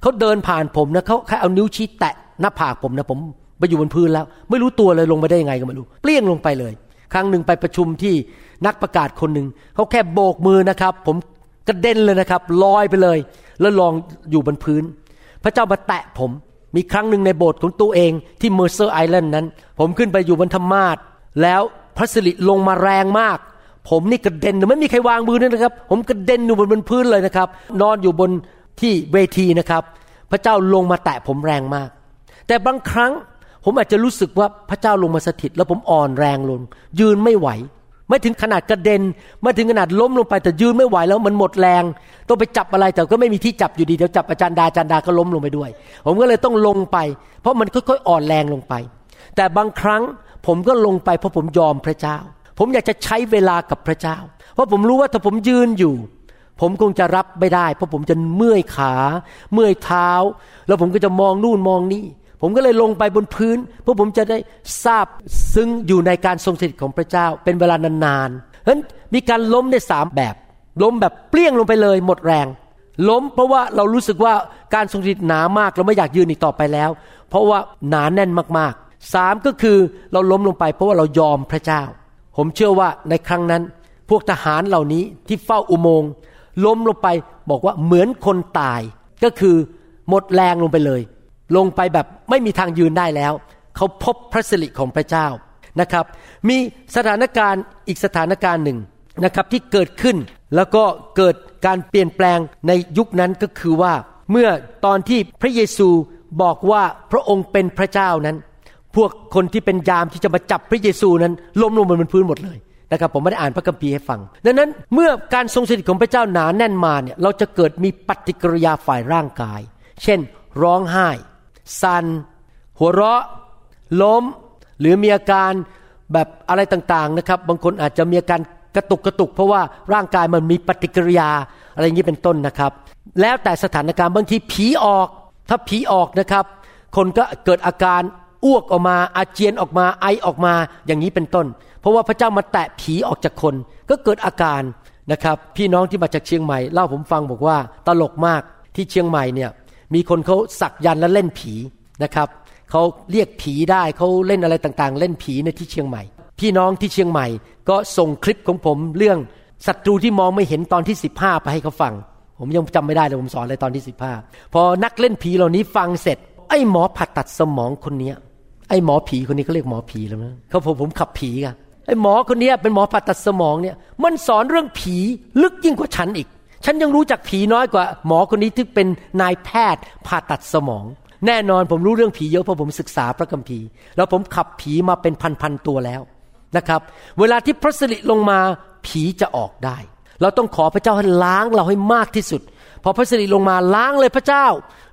เขาเดินผ่านผมนะเขาแค่เอานิ้วชี้แตะหน้าผากผมนะผมไปอยู่บนพื้นแล้ว ไม่รู้ตัวเลยลงไปได้ยังไงก็ไม่รู้ เปรี้ยงลงไปเลย ครั้งหนึ่งไปประชุมที่นักประกาศคนหนึ่งเขาแค่โบกมือนะครับ ผม กระเด็นเลยนะครับลอยไปเลย แล้วลงอยู่บนพื้น พระเจ้ามาแตะผมมีครั้งหนึ่งในโบสถ์ของตัวเองที่ Mercer Island นั้น ผมขึ้นไปอยู่บนธรรมาสน์แล้วพระสิริลงมาแรงมาก ผมนี่กระเด็นไม่มีใครวางมือเลยนะครับ ผมกระเด็นอยู่บนบนพื้นเลยนะครับ นอนอยู่บนที่เวทีนะครับ พระเจ้าลงมาแตะผมแรงมาก แต่บางครั้งผมอาจจะรู้สึกว่าพระเจ้าลงมาสถิต แล้วผมอ่อนแรงลง ยืนไม่ไหว ไม่ถึงขนาดกระเด็น ไม่ถึงขนาดล้มลงไปแต่ยืนไม่ไหวแล้วมันหมดแรง ต้องไปจับอะไรแต่ก็ไม่มีที่จับอยู่ดีเดี๋ยวจับอาจารย์ดาอาจารย์ดาก็ล้มลงไปด้วย ผมก็เลยต้องลงไป เพราะมันค่อยๆอ่อนแรงลงไป แต่บางครั้งผมก็ลงไปเพราะผมยอมพระเจ้า ผมอยากจะใช้เวลากับพระเจ้า เพราะผมรู้ว่าถ้าผมยืนอยู่ ผมคงจะรับไม่ได้ เพราะผมจะเมื่อยขา เมื่อยเท้า แล้วผมก็จะมองนู่นมองนี่ ผมก็เลยลงไปบนพื้นเพื่อผมจะได้ทราบซึ่งอยู่ในการทรงสถิตของพระเจ้าเป็นเวลานานๆเพราะฉะนั้นมีการล้มในสามแบบ ล้มแบบเปลี่ยงลงไปเลยหมดแรง ล้มเพราะว่าเรารู้สึกว่าการทรงสถิตหนามากเราไม่อยากยืนอีกต่อไปแล้ว เพราะว่าหนาแน่นมากๆสามก็คือเราล้มลงไป เพราะว่าเรายอมพระเจ้า ผมเชื่อว่าในครั้งนั้น พวกทหารเหล่านี้ที่เฝ้าอุโมงค์ล้มลงไปบอกว่าเหมือนคนตาย ก็คือหมดแรงลงไปเลย ลงไปแบบไม่มีทางยืนได้แล้ว เขาพบพระสิริของพระเจ้านะครับ มีสถานการณ์อีกสถานการณ์หนึ่งนะครับที่เกิดขึ้นแล้วก็เกิดการเปลี่ยนแปลงในยุคนั้นก็คือว่าเมื่อตอนที่พระเยซูบอกว่าพระองค์เป็นพระเจ้านั้น พวกคนที่เป็นยามที่จะมาจับพระเยซูนั้นล้มลงบนพื้นหมดเลยนะครับผมไม่ได้อ่านพระคัมภีร์ให้ฟัง ดังนั้นเมื่อการทรงสถิตของพระเจ้าหนาแน่นมาเนี่ยเราจะเกิดมีปฏิกิริยาฝ่ายร่างกาย เช่น ร้องไห้ สันหัวเราะ ล้ม หรือมีอาการแบบอะไรต่างๆนะครับ บางคนอาจจะมีอาการกระตุกกระตุก เพราะว่าร่างกายมันมีปฏิกิริยาอะไรอย่างนี้เป็นต้นนะครับ แล้วแต่สถานการณ์บางทีผีออก ถ้าผีออกนะครับ คนก็เกิดอาการอ้วกออกมาอาเจียนออกมาไอออกมาอย่างนี้เป็นต้น เพราะว่าพระเจ้ามาแตะผีออกจากคน ก็เกิดอาการนะครับ พี่น้องที่มาจากเชียงใหม่เล่าผมฟังบอกว่าตลกมากที่เชียงใหม่เนี่ย มีคนเขาสักยันและเล่นผีนะครับเขาเรียกผีได้เขาเล่นอะไรต่างๆ เล่นผีในที่เชียงใหม่ พี่น้องที่เชียงใหม่ ก็ส่งคลิปของผมเรื่องศัตรูที่มองไม่เห็นตอนที่15ไปให้เขาฟัง ผมยังจำไม่ได้เลยผมสอนเลยตอนที่15พอนักเล่นผีเหล่านี้ฟังเสร็จ ไอ้หมอผ่าตัดสมองคนเนี้ย ไอ้หมอผีคนนี้เขาเรียกหมอผีแล้วนะเขาผมผมขับผีกันไอ้หมอคนนี้เป็นหมอผ่าตัดสมองเนี่ย มันสอนเรื่องผีลึกยิ่งกว่าฉันอีก ฉันยังรู้จักผีน้อยกว่าหมอคนนี้ที่เป็นนายแพทย์ผ่าตัดสมอง แน่นอนผมรู้เรื่องผีเยอะเพราะผมศึกษาพระคัมภีร์ แล้วผมขับผีมาเป็นพันๆตัวแล้วนะครับ เวลาที่พระสิริลงมาผีจะออกได้ เราต้องขอพระเจ้าให้ล้างเราให้มากที่สุด พอพระสิริลงมาล้างเลยพระเจ้า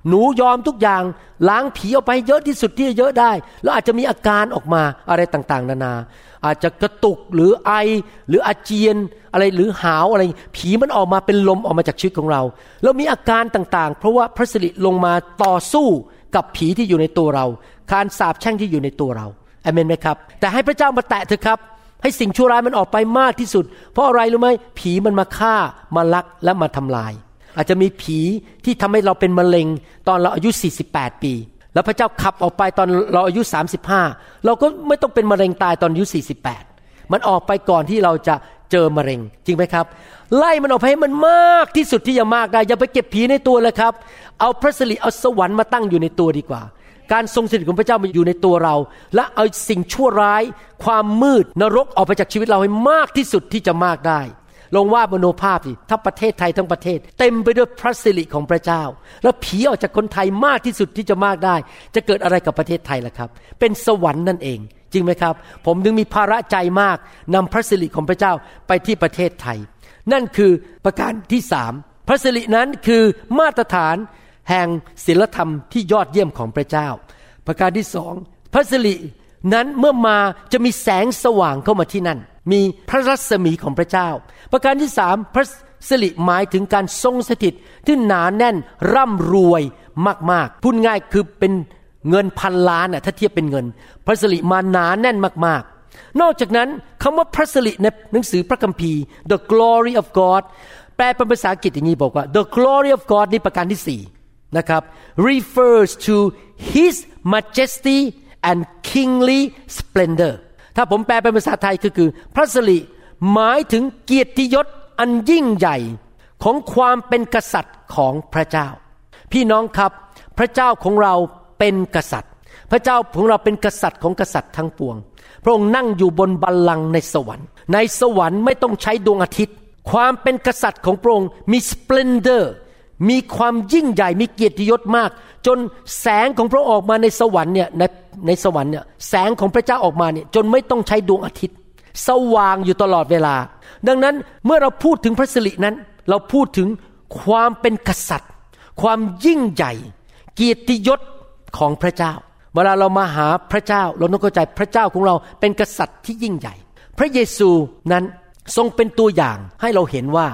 หนูยอมทุกอย่าง ล้างผีออกไปเยอะที่สุดที่จะเยอะได้ แล้วอาจจะมีอาการออกมาอะไรต่างๆ นานา อาจจะกระตุกหรือไอหรืออาเจียนอะไรหรือหาวอะไร ผีมันออกมาเป็นลมออกมาจากชีวิตของเรา แล้วมีอาการต่างๆ เพราะว่าพระสิริลงมาต่อสู้กับผีที่อยู่ในตัวเรา การสาบแช่งที่อยู่ในตัวเราอเมนไหมครับ แต่ให้พระเจ้ามาแตะเถอะครับ ให้สิ่งชั่วร้ายมันออกไปมากที่สุด เพราะอะไรรู้ไหมผีมันมาฆ่ามาลักและมาทำลาย อาจจะมีผีที่ทำให้เราเป็นมะเร็ง ตอนเราอายุ 48 ปี แล้วพระเจ้าขับออกไปตอนเราอายุ 35 เราก็ไม่ต้องเป็นมะเร็งตายตอนอายุ 48 มันออกไปก่อนที่เราจะเจอมะเร็ง จริงไหมครับ ไล่มันออกไปให้มันมากที่สุดที่จะมากได้ อย่าไปเก็บผีในตัวเลยครับ เอาพระสิริเอาสวรรค์มาตั้งอยู่ในตัวดีกว่า การทรงสถิตของพระเจ้ามาอยู่ในตัวเรา และเอาสิ่งชั่วร้าย ความมืดนรกออกไปจากชีวิตเราให้มากที่สุดที่จะมากได้ ลองวาดมโนภาพสิถ้าประเทศไทยทั้งประเทศ เต็มไปด้วยพระสิริของพระเจ้า แล้วผีออกจากคนไทยมากที่สุดที่จะมากได้ จะเกิดอะไรกับประเทศไทยล่ะครับ เป็นสวรรค์นั่นเอง จริงไหมครับ ผมถึงมีภาระใจมากนำพระสิริของพระเจ้าไปที่ประเทศไทย นั่นคือประการที่สามพระสิรินั้นคือมาตรฐานแห่งศีลธรรมที่ยอดเยี่ยมของพระเจ้า ประการที่สองพระสิรินั้นเมื่อมาจะมีแสงสว่างเข้ามาที่นั่น มีพระรัศมีของพระเจ้า ประการที่สามพระสิริหมายถึงการทรงสถิตที่หนาแน่นร่ำรวยมากๆพูดง่ายคือเป็นเงินพันล้านน่ะถ้าเทียบเป็นเงิน พระสิริมาหนาแน่นมากๆ นอกจากนั้นคำว่าพระสิริในหนังสือพระคัมภีร์ the glory of God แปลเป็นภาษาอังกฤษอย่างนี้บอกว่า the glory of God นี่ประการที่สี่นะครับ refers to His majesty and kingly splendor ถ้าผมแปลเป็นภาษาไทยก็คือ พระสิริหมายถึงเกียรติยศอันยิ่งใหญ่ของความเป็นกษัตริย์ของพระเจ้า พี่น้องครับ พระเจ้าของเราเป็นกษัตริย์ พระเจ้าของเราเป็นกษัตริย์ของกษัตริย์ทั้งปวง พระองค์นั่งอยู่บนบัลลังก์ในสวรรค์ ในสวรรค์ไม่ต้องใช้ดวงอาทิตย์ ความเป็นกษัตริย์ของพระองค์มี splendor มีความยิ่งใหญ่มีเกียรติยศมาก จนแสงของพระออกมาในสวรรค์เนี่ยในในสวรรค์เนี่ยแสงของพระเจ้าออกมาเนี่ยจนไม่ต้องใช้ดวงอาทิตย์ สว่างอยู่ตลอดเวลา ดังนั้นเมื่อเราพูดถึงพระสิรินั้น เราพูดถึงความเป็นกษัตริย์ ความยิ่งใหญ่ เกียรติยศของพระเจ้า เวลาเรามาหาพระเจ้าเราต้องเข้าใจพระเจ้าของเราเป็นกษัตริย์ที่ยิ่งใหญ่ พระเยซูนั้นทรงเป็นตัวอย่างให้เราเห็นว่า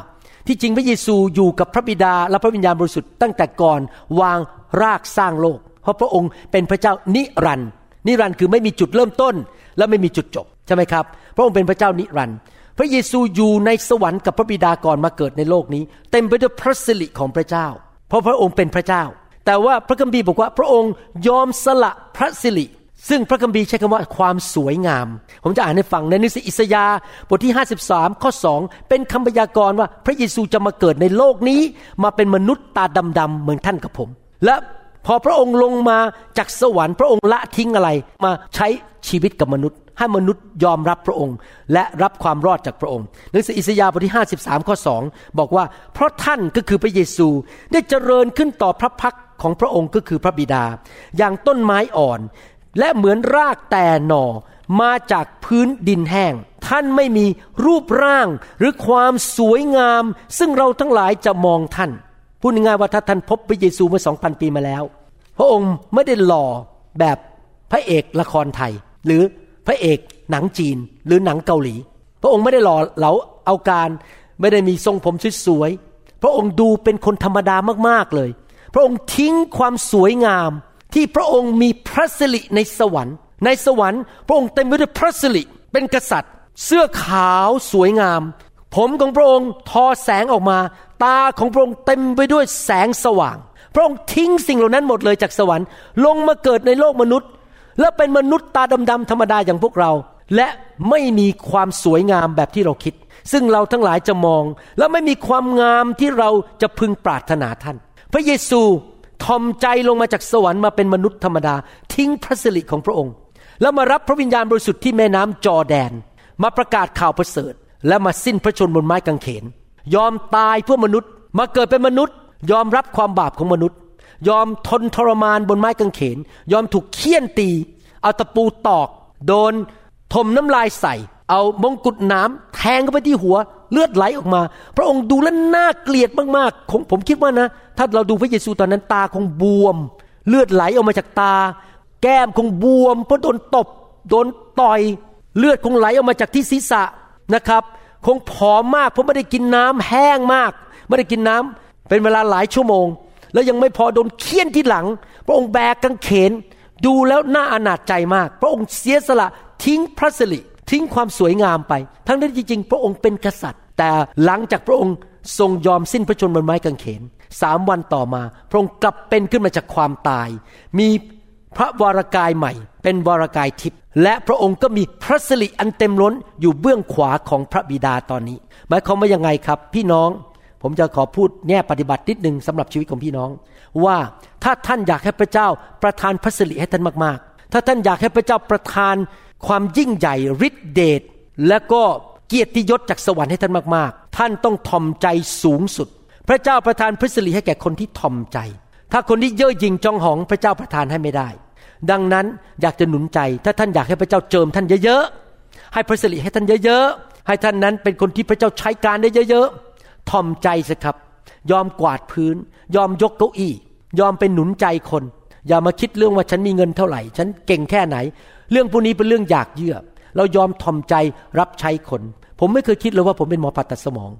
ที่จริงพระเยซูอยู่กับพระบิดาและพระวิญญาณบริสุทธิ์ตั้งแต่ก่อนวางรากสร้างโลก เพราะพระองค์เป็นพระเจ้านิรันดร์นิรันดร์คือไม่มีจุดเริ่มต้น และไม่มีจุดจบใช่ไหมครับ พระองค์เป็นพระเจ้านิรันดร์พระเยซูอยู่ในสวรรค์กับพระบิดาก่อนมาเกิดในโลกนี้ เต็มไปด้วยพระสิริของพระเจ้า เพราะพระองค์เป็นพระเจ้า แต่ว่าพระคัมภีร์บอกว่าพระองค์ยอมสละพระสิริ ซึ่งพระคัมภีร์ใช้คำว่าความสวยงาม ผมจะอ่านให้ฟังในหนังสืออิสยาห์บทที่ 53 ข้อ 2 เป็นคำพยากรณ์ว่าพระเยซูจะมาเกิดในโลกนี้ มาเป็นมนุษย์ตาดำๆเหมือนท่านกับผม และพอพระองค์ลงมาจากสวรรค์พระองค์ละทิ้งอะไร มาใช้ชีวิตกับมนุษย์ ให้มนุษย์ยอมรับพระองค์ และรับความรอดจากพระองค์หนังสืออิสยาห์บทที่ 53 ข้อ 2 บอกว่า เพราะท่านก็คือพระเยซูได้เจริญขึ้นต่อพระพักของพระองค์ก็คือพระบิดา อย่างต้นไม้อ่อน และเหมือนรากแต่หน่อมาจากพื้นดินแห้ง ท่านไม่มีรูปร่างหรือความสวยงาม ซึ่งเราทั้งหลายจะมองท่านพูดง่ายว่าถ้าท่านพบพระเยซูเมื่อสองพันปีมาแล้ว พระองค์ไม่ได้หล่อแบบพระเอกละครไทย หรือพระเอกหนังจีนหรือหนังเกาหลี พระองค์ไม่ได้หล่อเหลาเอาการไม่ได้มีทรงผมสวยๆพระองค์ดูเป็นคนธรรมดามากๆเลย พระองค์ทิ้งความสวยงาม ที่พระองค์มีพระสิริในสวรรค์ ในสวรรค์ พระองค์เต็มไปด้วยพระสิริเป็นกษัตริย์ เสื้อขาวสวยงาม ผมของพระองค์ทอแสงออกมา ตาของพระองค์เต็มไปด้วยแสงสว่าง พระองค์ทิ้งสิ่งเหล่านั้นหมดเลยจากสวรรค์ ลงมาเกิดในโลกมนุษย์ และเป็นมนุษย์ตาดำๆธรรมดาอย่างพวกเรา และไม่มีความสวยงามแบบที่เราคิด ซึ่งเราทั้งหลายจะมอง และไม่มีความงามที่เราจะพึงปรารถนาท่าน พระเยซู ทอมใจลงมาจากสวรรค์มาเป็นมนุษย์ธรรมดา ทิ้งพระสิริของพระองค์ แล้วมารับพระวิญญาณบริสุทธิ์ที่แม่น้ำจอแดน มาประกาศข่าวประเสริฐ และมาสิ้นพระชนบนไม้กางเขน ยอมตายเพื่อมนุษย์ มาเกิดเป็นมนุษย์ ยอมรับความบาปของมนุษย์ ยอมทนทรมานบนไม้กางเขน ยอมถูกเคี่ยนตี เอาตะปูตอก โดนถมน้ำลายใส่ เอามงกุฎน้ำแทงเข้าไปที่หัวเลือดไหลออกมา พระองค์ดูแล้วน่าเกลียดมากๆผมคิดว่านะ ถ้าเราดูพระเยซูตอนนั้นตาคงบวม เลือดไหลออกมาจากตา แก้มคงบวมเพราะโดนตบโดนต่อยเลือดคงไหลออกมาจากที่ศีรษะนะครับ คงผอมมากเพราะไม่ได้กินน้ำแห้งมาก ไม่ได้กินน้ำเป็นเวลาหลายชั่วโมง แล้วยังไม่พอโดนเคี่ยนที่หลัง พระองค์แบกกางเขนดูแล้วน่าอนาจใจมาก พระองค์เสียสละทิ้งพระสิริทิ้งความสวยงามไป ทั้งนั้นจริง ๆ พระองค์เป็นกษัตริย์ แต่หลังจากพระองค์ทรงยอมสิ้นพระชนม์บนไม้กางเขน สามวันต่อมา พระองค์กลับเป็นขึ้นมาจากความตาย มีพระวรากายใหม่ เป็นวรากายทิพย์และพระองค์ก็มีพระสิริอันเต็มล้นอยู่เบื้องขวาของพระบิดาตอนนี้ หมายความว่ายังไงครับ พี่น้อง ผมจะขอพูดแง่ปฏิบัตินิดหนึ่งสำหรับชีวิตของพี่น้อง ว่าถ้าท่านอยากให้พระเจ้าประทานพระสิริให้ท่านมากๆ ถ้าท่านอยากให้พระเจ้าประทานความยิ่งใหญ่ฤทธิเดชและก็เกียรติยศจากสวรรค์ให้ท่านมากๆ ท่านต้องทอมใจสูงสุด พระเจ้าประทานพระสิริให้แก่คนที่ทอมใจ ถ้าคนที่เย่อหยิ่งจองหองพระเจ้าประทานให้ไม่ได้ ดังนั้นอยากจะหนุนใจ ถ้าท่านอยากให้พระเจ้าเจิมท่านเยอะๆ ให้พระสิริให้ท่านเยอะๆ ให้ท่านนั้นเป็นคนที่พระเจ้าใช้การได้เยอะๆ ทอมใจสิครับ ยอมกวาดพื้น ยอมยกเก้าอี้ ยอมเป็นหนุนใจคน อย่ามาคิดเรื่องว่าฉันมีเงินเท่าไหร่ ฉันเก่งแค่ไหน เรื่องพวกนี้เป็นเรื่องอยากเยื่อ เรายอมทอมใจรับใช้คน ผมไม่เคยคิดเลยว่าผมเป็นหมอผ่าตัดสมอง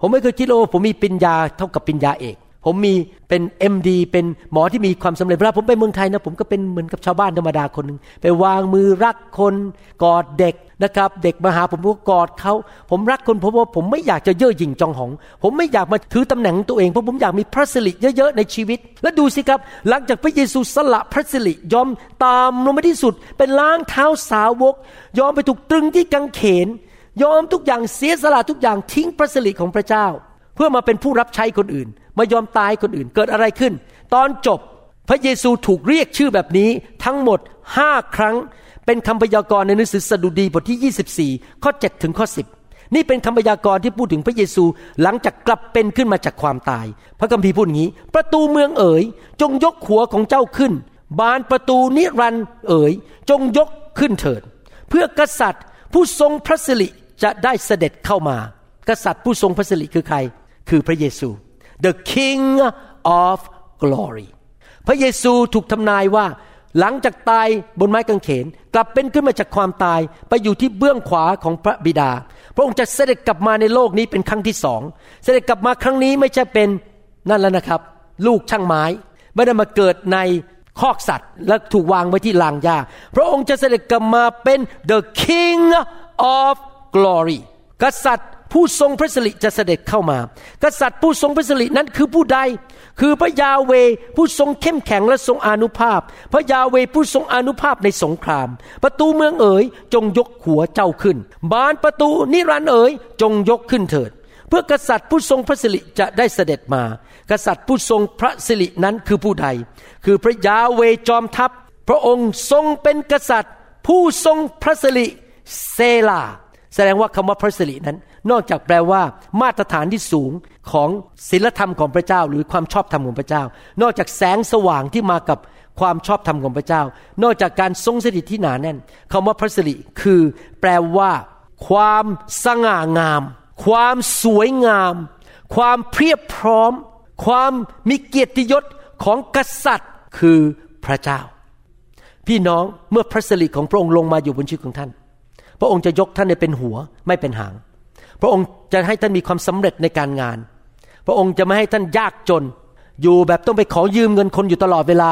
ผมไม่เคยคิดเลยว่าผมมีปัญญาเท่ากับปัญญาเอก ผมมีเป็น MD เป็นหมอที่มีความสำเร็จเวลาผมไปเมืองไทยนะผมก็เป็นเหมือนกับชาวบ้านธรรมดาคนหนึ่งไปวางมือรักคนกอดเด็กนะครับ เด็กมาหาผมผมก็กอดเขาผมรักคนเพราะว่าผมไม่อยากจะเย่อหยิ่งจองหอง ผมไม่อยากมาถือตำแหน่งตัวเองเพราะผมอยากมีพระสิริเยอะๆในชีวิต แล้วดูสิครับ หลังจากพระเยซูสละพระสิริยอมตามลงมาที่สุด เป็นล้างเท้าสาวก ยอมไปถูกตรึงที่กังเขน ยอมทุกอย่างเสียสละทุกอย่างทิ้งพระสิริของพระเจ้า เพื่อมาเป็นผู้รับใช้คนอื่น มายอมตายคนอื่นเกิดอะไรขึ้น ตอนจบพระเยซูถูกเรียกชื่อแบบนี้ทั้งหมดห้าครั้ง เป็นคำพยากรณ์ในหนังสือสดุดีบทที่ 24 ข้อ 7 ถึงข้อ 10 นี่เป็นคำพยากรณ์ที่พูดถึงพระเยซูหลังจากกลับเป็นขึ้นมาจากความตาย พระคัมภีร์พูดอย่างนี้ ประตูเมืองเอ๋ย จงยกหัวของเจ้าขึ้น บานประตูนิรันเอ๋ย จงยกขึ้นเถิด เพื่อกษัตริย์ผู้ทรงพระสิริ จะได้เสด็จเข้ามา กษัตริย์ผู้ทรงพระสิริคือใคร คือพระเยซู the King of Glory พระเยซูถูกทำนายว่า หลังจากตายบนไม้กางเขน กลับเป็นขึ้นมาจากความตายไปอยู่ที่เบื้องขวาของพระบิดา พระองค์จะเสด็จกลับมาในโลกนี้เป็นครั้งที่สอง เสด็จกลับมาครั้งนี้ไม่ใช่เป็นนั่นแล้วนะครับ ลูกช่างไม้ ไม่ได้มาเกิดในคอกสัตว์และถูกวางไว้ที่ลางหญ้า พระองค์จะเสด็จกลับมาเป็น the King of Glory กษัตริย์ผู้ทรงพระสิริจะเสด็จเข้ามา กษัตริย์ผู้ทรงพระสิรินั้นคือผู้ใด คือพระยาเวผู้ทรงเข้มแข็งและทรงอนุภาพ พระยาเวผู้ทรงอนุภาพในสงคราม ประตูเมืองเอ๋ยจงยกหัวเจ้าขึ้น บานประตูนิรันเอ๋ยจงยกขึ้นเถิด เพื่อกษัตริย์ผู้ทรงพระสิริจะได้เสด็จมา กษัตริย์ผู้ทรงพระสิรินั้นคือผู้ใด คือพระยาเวจอมทัพ พระองค์ทรงเป็นกษัตริย์ ผู้ทรงพระสิริเซลา แสดงว่าคำว่าพระสิรินั้น นอกจากแปลว่า มาตรฐานที่สูงของศีลธรรมของพระเจ้า หรือความชอบธรรมของพระเจ้า นอกจากแสงสว่างที่มากับความชอบธรรมของพระเจ้า นอกจากการทรงสถิตที่หนาแน่นคำว่าพระสิริคือ แปลว่า ความสง่างาม ความสวยงาม ความเพียบพร้อม ความมีเกียรติยศของกษัตริย์คือพระเจ้า พี่น้องเมื่อพระสิริของพระองค์ลงมาอยู่บนชีวิตของท่าน พระองค์จะยกท่านเป็นหัวไม่เป็นหาง พระองค์จะให้ท่านมีความสำเร็จในการงาน พระองค์จะไม่ให้ท่านยากจน อยู่แบบต้องไปขอยืมเงินคนอยู่ตลอดเวลา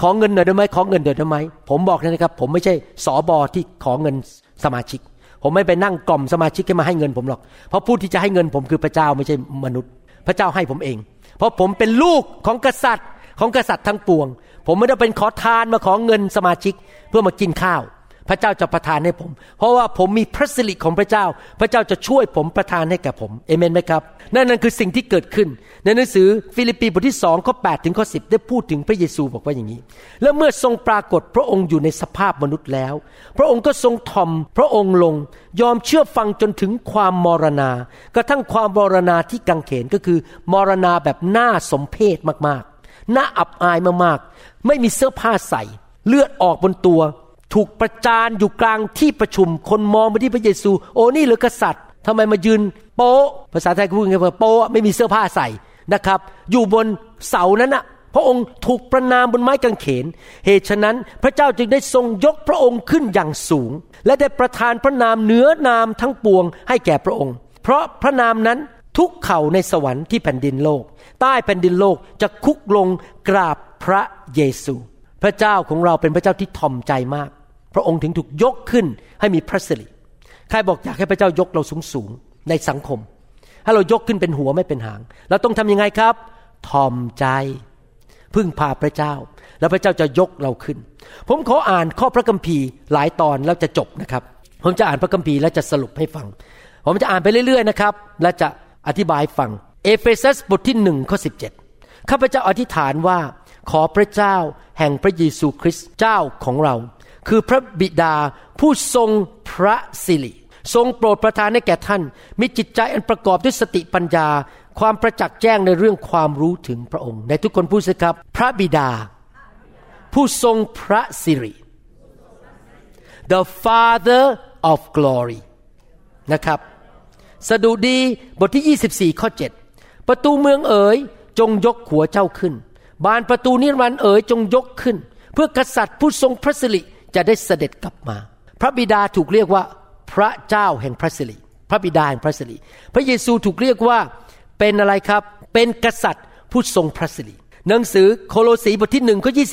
ขอเงินหน่อยได้ไหมขอเงินหน่อยได้ไหมผมบอกนะครับ ผมไม่ใช่สอบอที่ขอเงินสมาชิก ผมไม่ไปนั่งกล่อมสมาชิกให้มาให้เงินผมหรอก เพราะผู้ที่จะให้เงินผมคือพระเจ้าไม่ใช่มนุษย์ พระเจ้าให้ผมเอง เพราะผมเป็นลูกของกษัตริย์ของกษัตริย์ทั้งปวง ผมไม่ได้เป็นขอทานมาขอเงินสมาชิกเพื่อมากินข้าว พระเจ้าจะประทานให้ผม เพราะว่าผมมีพระสิริของพระเจ้า พระเจ้าจะช่วยผมประทานให้แก่ผมอาเมนไหมครับ นั่นนั่นคือสิ่งที่เกิดขึ้น ในหนังสือฟิลิปปีบทที่สองข้อ8ถึงข้อ10ได้พูดถึงพระเยซูบอกว่าอย่างนี้ แล้วเมื่อทรงปรากฏพระองค์อยู่ในสภาพมนุษย์แล้ว พระองค์ก็ทรงถ่อมพระองค์ลง ยอมเชื่อฟังจนถึงความมรณา กระทั่งความมรณาที่กางเขนก็คือ มรณาแบบน่าสมเพชมากๆน่าอับอายมากๆ ไม่มีเสื้อผ้าใส่ เลือดออกบนตัว ถูกประจานอยู่กลางที่ประชุม คนมองไปที่พระเยซู โอ้นี่เหรือกษัตริย์ทำไมมายืนโป๊ภาษาไทยพูดง่ายๆว่าโป๊ไม่มีเสื้อผ้าใส่นะครับ อยู่บนเสานั้นน่ะพระองค์ถูกประนามบนไม้กางเขน เหตุฉะนั้นพระเจ้าจึงได้ทรงยกพระองค์ขึ้นอย่างสูง และได้ประทานพระนามเหนือนามทั้งปวงให้แก่พระองค์ เพราะพระนามนั้นทุกเข่าในสวรรค์ที่แผ่นดินโลก ใต้แผ่นดินโลกจะคุกลงกราบพระเยซู ระเจ้าของเราเป็นพระเจ้าที่ทอมใจมาก พระองค์ถึงถูกยกขึ้นให้มีพระสิริใครบอกอยากให้พระเจ้ายกเราสูงสูงในสังคม ให้เรายกขึ้นเป็นหัวไม่เป็นหาง เราต้องทำยังไงครับทอมใจ พึ่งพาพระเจ้า แล้วพระเจ้าจะยกเราขึ้น ผมขออ่านข้อพระคัมภีร์หลายตอนแล้วจะจบนะครับ ผมจะอ่านพระคัมภีร์แล้วจะสรุปให้ฟัง ผมจะอ่านไปเรื่อยๆนะครับ และจะอธิบายฟัง เอเฟซัสบทที่หนึ่งข้อสิข้าพเจ้าอธิษฐานว่า ขอพระเจ้าแห่งพระเยซูคริสต์เจ้าของเรา คือพระบิดาผู้ทรงพระสิริทรงโปรดประทานให้แก่ท่าน มีจิตใจอันประกอบด้วยสติปัญญา ความประจักษ์แจ้งในเรื่องความรู้ถึงพระองค์ ในทุกคนพูดสิครับ พระบิดา ผู้ทรงพระสิริ the Father of glory นะครับ สดุดีบทที่ 24 ข้อ 7 ประตูเมืองเอ๋ยจงยกหัวเจ้าขึ้น บานประตูนิรันดร์เอ๋ยจงยกขึ้น เพื่อกษัตริย์ผู้ทรงพระสิริจะได้เสด็จกลับมา พระบิดาถูกเรียกว่าพระเจ้าแห่งพระสิริพระบิดาแห่งพระสิริพระเยซูถูกเรียกว่าเป็นอะไรครับ เป็นกษัตริย์ผู้ทรงพระสิริ หนังสือโคโลสีบทที่หนึ่งข้อยี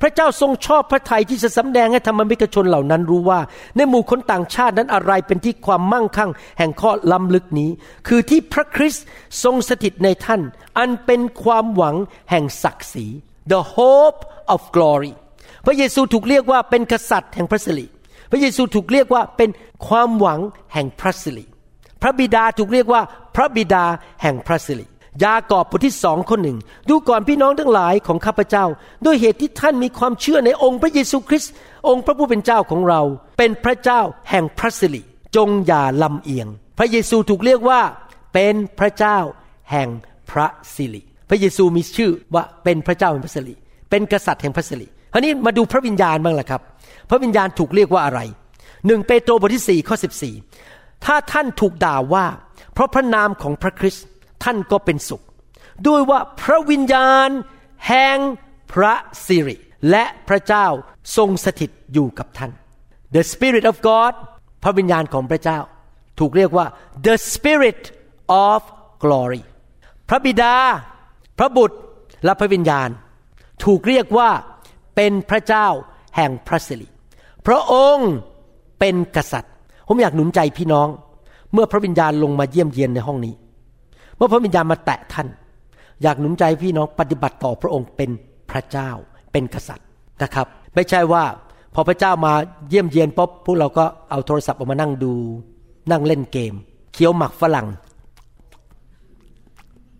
พระเจ้าทรงชอบพระทัยที่จะสำแดงให้ธรรมมิกชนเหล่านั้นรู้ว่า ในหมู่คนต่างชาตินั้นอะไรเป็นที่ความมั่งคั่ง แห่งข้อล้ำลึกนี้ คือที่พระคริสต์ทรงสถิตในท่าน อันเป็นความหวังแห่งศักดิ์ศรี the hope of glory พระเยซูถูกเรียกว่าเป็นกษัตริย์แห่งพระสิริพระเยซูถูกเรียกว่าเป็นความหวังแห่งพระสิริพระบิดาถูกเรียกว่าพระบิดาแห่งพระสิริ ยากอบบทที่สองคนหนึ่ง ดูก่อนพี่น้องทั้งหลายของข้าพเจ้า ด้วยเหตุที่ท่านมีความเชื่อในองค์พระเยซูคริสต์องค์พระผู้เป็นเจ้าของเรา เป็นพระเจ้าแห่งพระสิริจงอย่าลำเอียง พระเยซูถูกเรียกว่า เป็นพระเจ้าแห่งพระสิริพระเยซูมีชื่อว่าเป็นพระเจ้าแห่งพระสิริเป็นกษัตริย์แห่งพระสิริคราวนี้มาดูพระวิญญาณบ้างล่ะครับ พระวิญญาณถูกเรียกว่าอะไรหนึ่งเปโตรบทที่สี่ข้อสิบสี่ถ้าท่านถูกด่าว่า เพราะพระนามของพระคริสต์ ท่านก็เป็นสุข ด้วยว่าพระวิญญาณ แห่งพระสิริ และพระเจ้าทรงสถิตอยู่กับท่าน The Spirit of God พระวิญญาณของพระเจ้า ถูกเรียกว่า the Spirit of glory พระบิดา พระบุตรและพระวิญญาณ ถูกเรียกว่าเป็นพระเจ้าแห่งพระสิริพระองค์เป็นกษัตริย์ ผมอยากหนุนใจพี่น้อง เมื่อพระวิญญาณลงมาเยี่ยมเยียนในห้องนี้ เมื่อพระวิญญาณมาแตะท่าน อยากหนุนใจพี่น้องปฏิบัติต่อพระองค์เป็นพระเจ้าเป็นกษัตริย์นะครับ ไม่ใช่ว่าพอพระเจ้ามาเยี่ยมเยียนปุ๊บพวกเราก็เอาโทรศัพท์ออกมานั่งดู นั่งเล่นเกม เคี้ยวหมักฝรั่ง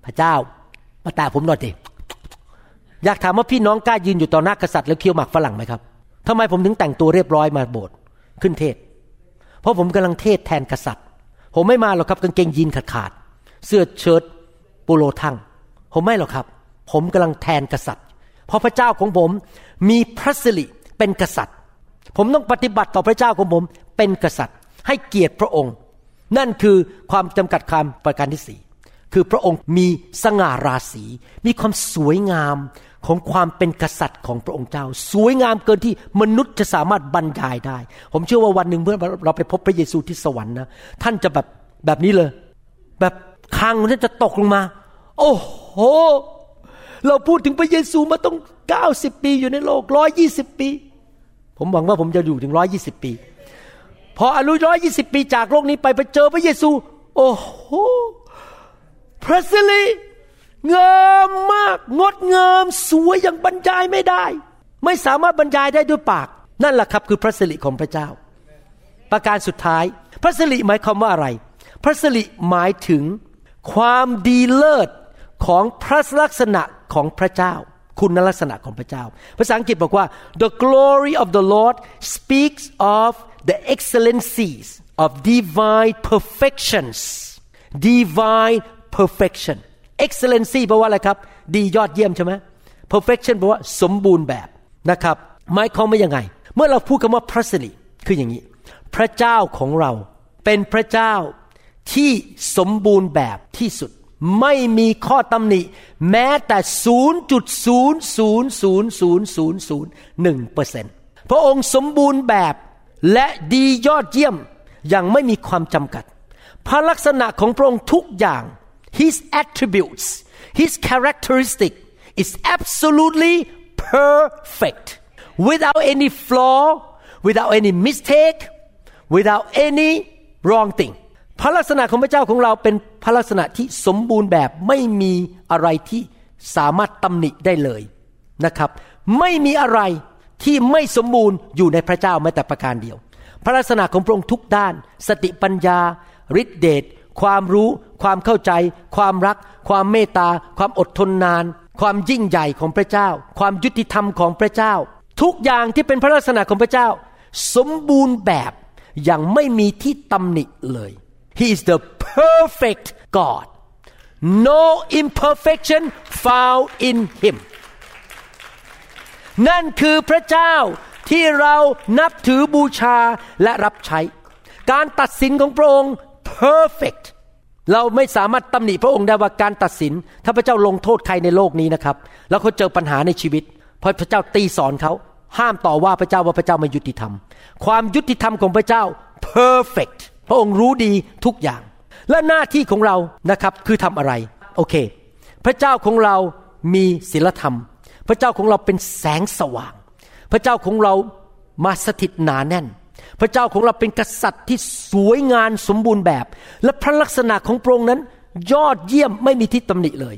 พระเจ้ามาแตะผมหน่อยดิอยากถามว่าพี่น้องกล้ายืนอยู่ต่อหน้ากษัตริย์แล้วเคี้ยวหมากฝรั่งไหมครับทำไมผมถึงแต่งตัวเรียบร้อยมาโบสถ์ขึ้นเทศ เพราะผมกำลังเทศแทนกษัตริย์ ผมไม่มาหรอกครับกางเกงยีนขาดขาด เสื้อเชิ้ตปูโรทั้งผมไม่หรอกครับ ผมกำลังแทนกษัตริย์ เพราะพระเจ้าของผมมีพระสิริเป็นกษัตริย์ ผมต้องปฏิบัติต่อพระเจ้าของผมเป็นกษัตริย์ ให้เกียรติพระองค์ นั่นคือความจำกัดความประการที่สี่คือพระองค์มีสง่าราศี มีความสวยงามของความเป็นกษัตริย์ของพระองค์เจ้า สวยงามเกินที่มนุษย์จะสามารถบรรยายได้ ผมเชื่อว่าวันหนึ่งเมื่อเราไปพบพระเยซูที่สวรรค์นะท่านจะแบบแบบนี้เลย แบบ คางท่านจะตกลงมา โอ้โห เราพูดถึงพระเยซูมาต้องเก้าสิบปีอยู่ในโลกร้อยยี่สิบปี ผมหวังว่าผมจะอยู่ถึงร้อยยี่สิบปี พออายุร้อยยี่สิบปีจากโลกนี้ไปไปเจอพระเยซู โอ้โหพระสิริงามมาก งดงามสวยอย่างบรรยายไม่ได้ ไม่สามารถบรรยายได้ด้วยปาก นั่นแหละครับคือพระสิริของพระเจ้า ประการสุดท้าย พระสิริหมายความว่าอะไร พระสิริหมายถึง ความดีเลิศของพระลักษณะของพระเจ้า คุณลักษณะของพระเจ้า ภาษาอังกฤษบอกว่า the glory of the Lord speaks of the excellencies of divine perfections divine perfection excellency แปลว่าอะไรครับ ดียอดเยี่ยมใช่ไหม perfection แปลว่าสมบูรณ์แบบนะครับหมายความว่ายังไง เมื่อเราพูดคำว่าพระสิริคืออย่างนี้ พระเจ้าของเราเป็นพระเจ้า ที่สมบูรณ์แบบที่สุด ไม่มีข้อตำหนิ แม้แต่ 0.0000001เปอร์เซ็นต์พระองค์สมบูรณ์แบบและดียอดเยี่ยมอย่างไม่มีความจำกัด พระลักษณะของพระองค์ทุกอย่าง his attributes, his characteristic is absolutely perfect, without any flaw, without any mistake, without any wrong thing. พระลักษณะของพระเจ้าของเราเป็นพระลักษณะที่สมบูรณ์แบบไม่มีอะไรที่สามารถตำหนิได้เลยนะครับ ไม่มีอะไรที่ไม่สมบูรณ์อยู่ในพระเจ้าแม้แต่ประการเดียว พระลักษณะของพระองค์ทุกด้าน สติปัญญาฤทธิเดชความรู้ ความเข้าใจ ความรัก ความเมตตา ความอดทนนาน ความยิ่งใหญ่ของพระเจ้า ความยุติธรรมของพระเจ้า ทุกอย่างที่เป็นพระลักษณะของพระเจ้า สมบูรณ์แบบอย่างไม่มีที่ตำหนิเลย He is the perfect God no imperfection found in him นั่นคือพระเจ้าที่เรานับถือบูชาและรับใช้ การตัดสินของพระองค์ perfect เราไม่สามารถตำหนิพระองค์ได้ว่าการตัดสิน ถ้าพระเจ้าลงโทษใครในโลกนี้นะครับ แล้วเขาเจอปัญหาในชีวิต เพราะพระเจ้าตีสอนเขา ห้ามต่อว่าพระเจ้าว่าพระเจ้าไม่ยุติธรรม ความยุติธรรมของพระเจ้า perfect พระองค์รู้ดีทุกอย่าง และหน้าที่ของเรานะครับคือทำอะไร โอเค พระเจ้าของเรามีศีลธรรม พระเจ้าของเราเป็นแสงสว่าง พระเจ้าของเรามาสถิตหนาแน่น พระเจ้าของเราเป็นกษัตริย์ที่สวยงามสมบูรณ์แบบ และพระลักษณะของพระองค์นั้น ยอดเยี่ยมไม่มีที่ตำหนิเลย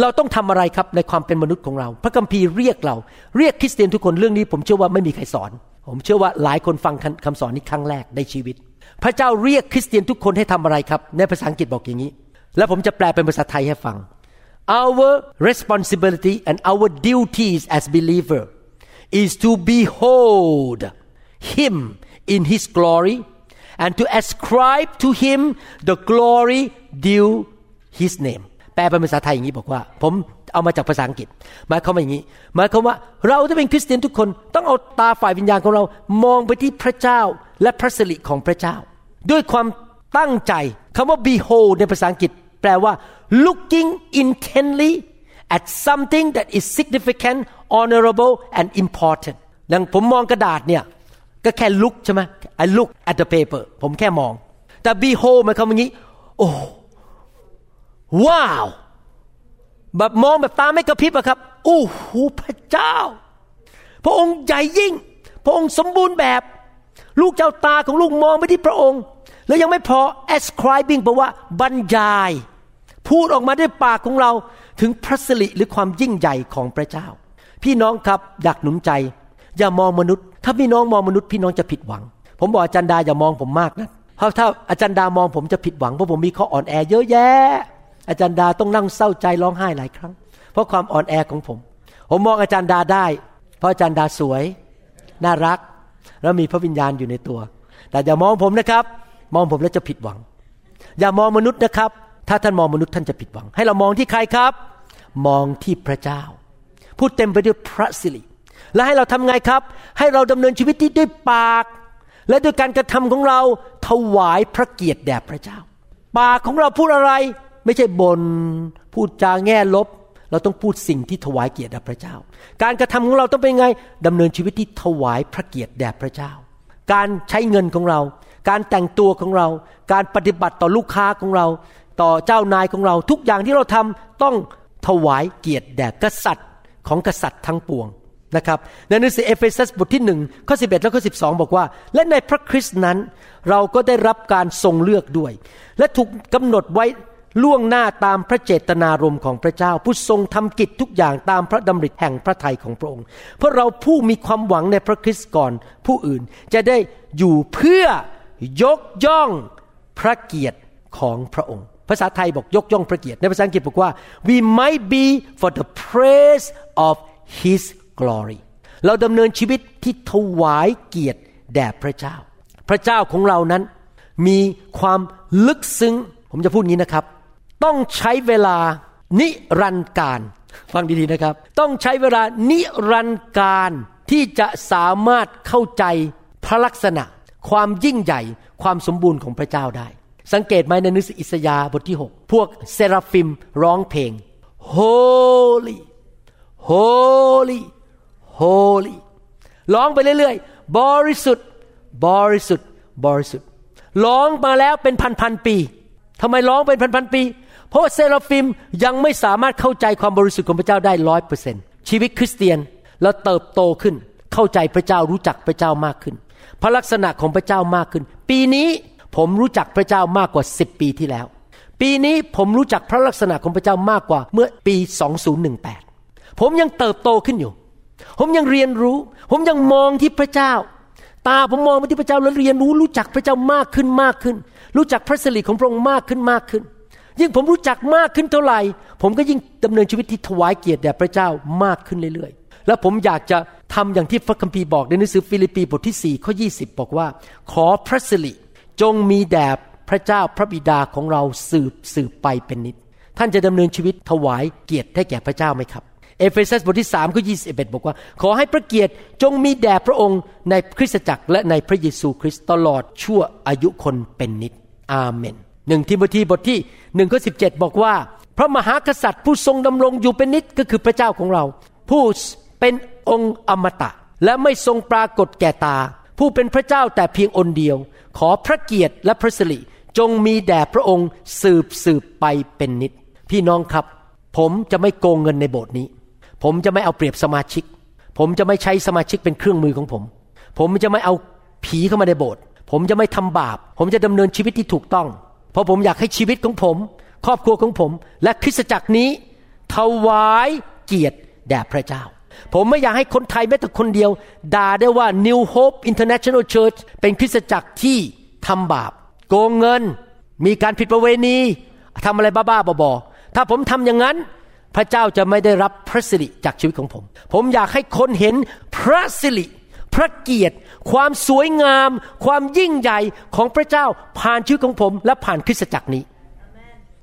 เราต้องทำอะไรครับในความเป็นมนุษย์ของเรา พระคัมภีร์เรียกเรา เรียกคริสเตียนทุกคนเรื่องนี้ ผมเชื่อว่าไม่มีใครสอน ผมเชื่อว่าหลายคนฟังคำสอนนี้ครั้งแรกในชีวิต พระเจ้าเรียกคริสเตียนทุกคนให้ทำอะไรครับ ในภาษาอังกฤษบอกอย่างนี้ แล้วผมจะแปลเป็นภาษาไทยให้ฟัง our responsibility and our duties as believer is to behold him in his glory and to ascribe to him the glory due his name แปลเป็นภาษาไทยอย่างนี้บอกว่า ผมเอามาจากภาษาอังกฤษหมายความว่าอย่างนี้ หมายความว่าเราที่เป็นคริสเตียนทุกคนต้องเอาตาฝ่ายวิญญาณของเรามองไปที่พระเจ้าและพระสิริของพระเจ้า ด้วยความตั้งใจคำว่า behold ในภาษาอังกฤษ แปลว่า looking intently at something that is significant honorable and important ดังผมมองกระดาษเนี่ย ก็แค่ look ใช่ไหม I look at the paper ผมแค่มอง แต่ behold หมายความว่างนี้ โอ้ว้าวแบบมองแบบตาไม่กระพริบอะครับโอ้โหพระเจ้า พระองค์ใหญ่ยิ่ง พระองค์สมบูรณ์แบบ ลูกเจ้าตาของลูกมองไปที่พระองค์ แล้วยังไม่พอ ascribing แปลว่าบรรยาย พูดออกมาด้วยปากของเราถึงพระสิริหรือความยิ่งใหญ่ของพระเจ้า พี่น้องครับอยากหนุนใจ อย่ามองมนุษย์ ถ้าพี่น้องมองมนุษย์พี่น้องจะผิดหวัง ผมบอกอาจารย์ดาอย่ามองผมมากนะเพราะถ้าอาจารย์ดามองผมจะผิดหวังเพราะผมมีข้ออ่อนแอเยอะแยะ อาจารย์ดาต้องนั่งเศร้าใจร้องไห้หลายครั้ง เพราะความอ่อนแอของผม ผมมองอาจารย์ดาได้ เพราะอาจารย์ดาสวย น่ารัก แล้วมีพระวิญญาณอยู่ในตัว แต่อย่ามองผมนะครับ มองผมแล้วจะผิดหวัง อย่ามองมนุษย์นะครับ ถ้าท่านมองมนุษย์ท่านจะผิดหวัง ให้เรามองที่ใครครับ มองที่พระเจ้า พูดเต็มไปด้วยพระสิริและให้เราทำไงครับ ให้เราดำเนินชีวิตที่ด้วยปาก และด้วยการกระทำของเราถวายพระเกียรติแด่พระเจ้า ปากของเราพูดอะไร ไม่ใช่บน่นพูดจาแง่ลบ เราต้องพูดสิ่งที่ถวายเกียรติแด่พระเจ้า การกระทำของเราต้องเป็นไงดำเนินชีวิตที่ถวายพระเกียรติแด่พระเจ้า การใช้เงินของเรา การแต่งตัวของเรา การปฏิบัติต่อลูกค้าของเรา ต่อเจ้านายของเรา ทุกอย่างที่เราทำต้องถวายเกียรติแด่กษัตริย์ของกษัตริย์ทั้งปวงนะครับในหนังสือเอเฟซัสบทที่หนึ่งข้อสิบเอ็ดและข้อสิบสองบอกว่า และในพระคริสต์นั้น เราก็ได้รับการทรงเลือกด้วย และถูกกำหนดไว้ ล่วงหน้าตามพระเจตนารมณ์ของพระเจ้า ผู้ทรงทำกิจทุกอย่างตามพระดำริแห่งพระทัยของพระองค์ เพราะเราผู้มีความหวังในพระคริสต์ก่อนผู้อื่นจะได้อยู่เพื่อยกย่องพระเกียรติของพระองค์ ภาษาไทยบอกยกย่องพระเกียรติในภาษาอังกฤษบอกว่า we might be for the praise of His glory เราดำเนินชีวิตที่ถวายเกียรติแด่พระเจ้า พระเจ้าของเรานั้นมีความลึกซึ้ง ผมจะพูดงี้นะครับ ต้องใช้เวลานิรันดร์การ ฟังดีๆนะครับ ต้องใช้เวลานิรันดร์การที่จะสามารถเข้าใจพระลักษณะ ความยิ่งใหญ่ความสมบูรณ์ของพระเจ้าได้ สังเกตไหมในนิสอิสยาบทที่ 6 พวกเซราฟิมร้องเพลง Holy Holy Holy ร้องไปเรื่อยๆ บริสุทธิ์ บริสุทธิ์ บริสุทธิ์ ร้องมาแล้วเป็นพันๆปีทำไมร้องเป็นพันๆปี เพราะเซราฟิมยังไม่สามารถเข้าใจความบริสุทธิ์ของพระเจ้าได้ร้อยเปอร์เซ็นชีวิตคริสเตียนแล้วเติบโตขึ้น เข้าใจพระเจ้ารู้จักพระเจ้ามากขึ้น พระลักษณะของพระเจ้ามากขึ้น ปีนี้ผมรู้จักพระเจ้ามากกว่าสิบปีที่แล้ว ปีนี้ผมรู้จักพระลักษณะของพระเจ้ามากกว่าเมื่อปี 2018 ผมยังเติบโตขึ้นอยู่ ผมยังเรียนรู้ ผมยังมองที่พระเจ้า ตาผมมองไปที่พระเจ้าแล้วเรียนรู้รู้จักพระเจ้ามากขึ้นมากขึ้น รู้จักพระสิริของพระองค์มากขึ้นมากขึ้น ยิ่งผมรู้จักมากขึ้นเท่าไหร่ ผมก็ยิ่งดำเนินชีวิตที่ถวายเกียรติแด่พระเจ้ามากขึ้นเรื่อยๆ แล้วผมอยากจะทำอย่างที่พระคัมภีร์บอกในหนังสือฟิลิปปีบทที่4ข้อ20 บอกว่า ขอพระสิริจงมีแด่พระเจ้าพระบิดาของเราสืบสืบไปเป็นนิด ท่านจะดำเนินชีวิตถวายเกียรติให้แก่พระเจ้าไหมครับ เอเฟซัสบทที่3ข้อ21 บอกว่า ขอให้พระเกียรติจงมีแด่พระองค์ในคริสตจักรและในพระเยซูคริสต์ตลอดชั่วอายุคนเป็นนิดอาเมน หนึ่งทิโมธีบทที่หนึ่งข้อสิบอกว่า พระมหากษัตริย์ผู้ทรงดำรงอยู่เป็นนิดก็คือพระเจ้าของเรา ผู้เป็นองค์อมตะ และไม่ทรงปรากฏแก่ตา ผู้เป็นพระเจ้าแต่เพียงอนเดียว ขอพระเกียรติและพระสิริจงมีแด่พระองค์สืบสืบไปเป็นนิดพี่น้องครับ ผมจะไม่โกงเงินในโบสถ์นี้ ผมจะไม่เอาเปรียบสมาชิก ผมจะไม่ใช้สมาชิกเป็นเครื่องมือของผม ผมจะไม่เอาผีเข้ามาในโบสถ์ผมจะไม่ทำบาป ผมจะดำเนินชีวิตที่ถูกต้อง เพราะผมอยากให้ชีวิตของผม ครอบครัวของผม และคริสตจักรนี้ ถวายเกียรติแด่พระเจ้า ผมไม่อยากให้คนไทยแม้แต่คนเดียว ด่าได้ว่า New Hope International Church เป็นคริสตจักรที่ทำบาป โกงเงิน มีการผิดประเวณีทำอะไรบ้าๆบอๆถ้าผมทำอย่างนั้นพระเจ้าจะไม่ได้รับพระสิริจากชีวิตของผม ผมอยากให้คนเห็นพระสิริ ระเกียรติ ความสวยงาม ความยิ่งใหญ่ของพระเจ้าผ่านชีวิตของผม และผ่านคริสตจักรนี้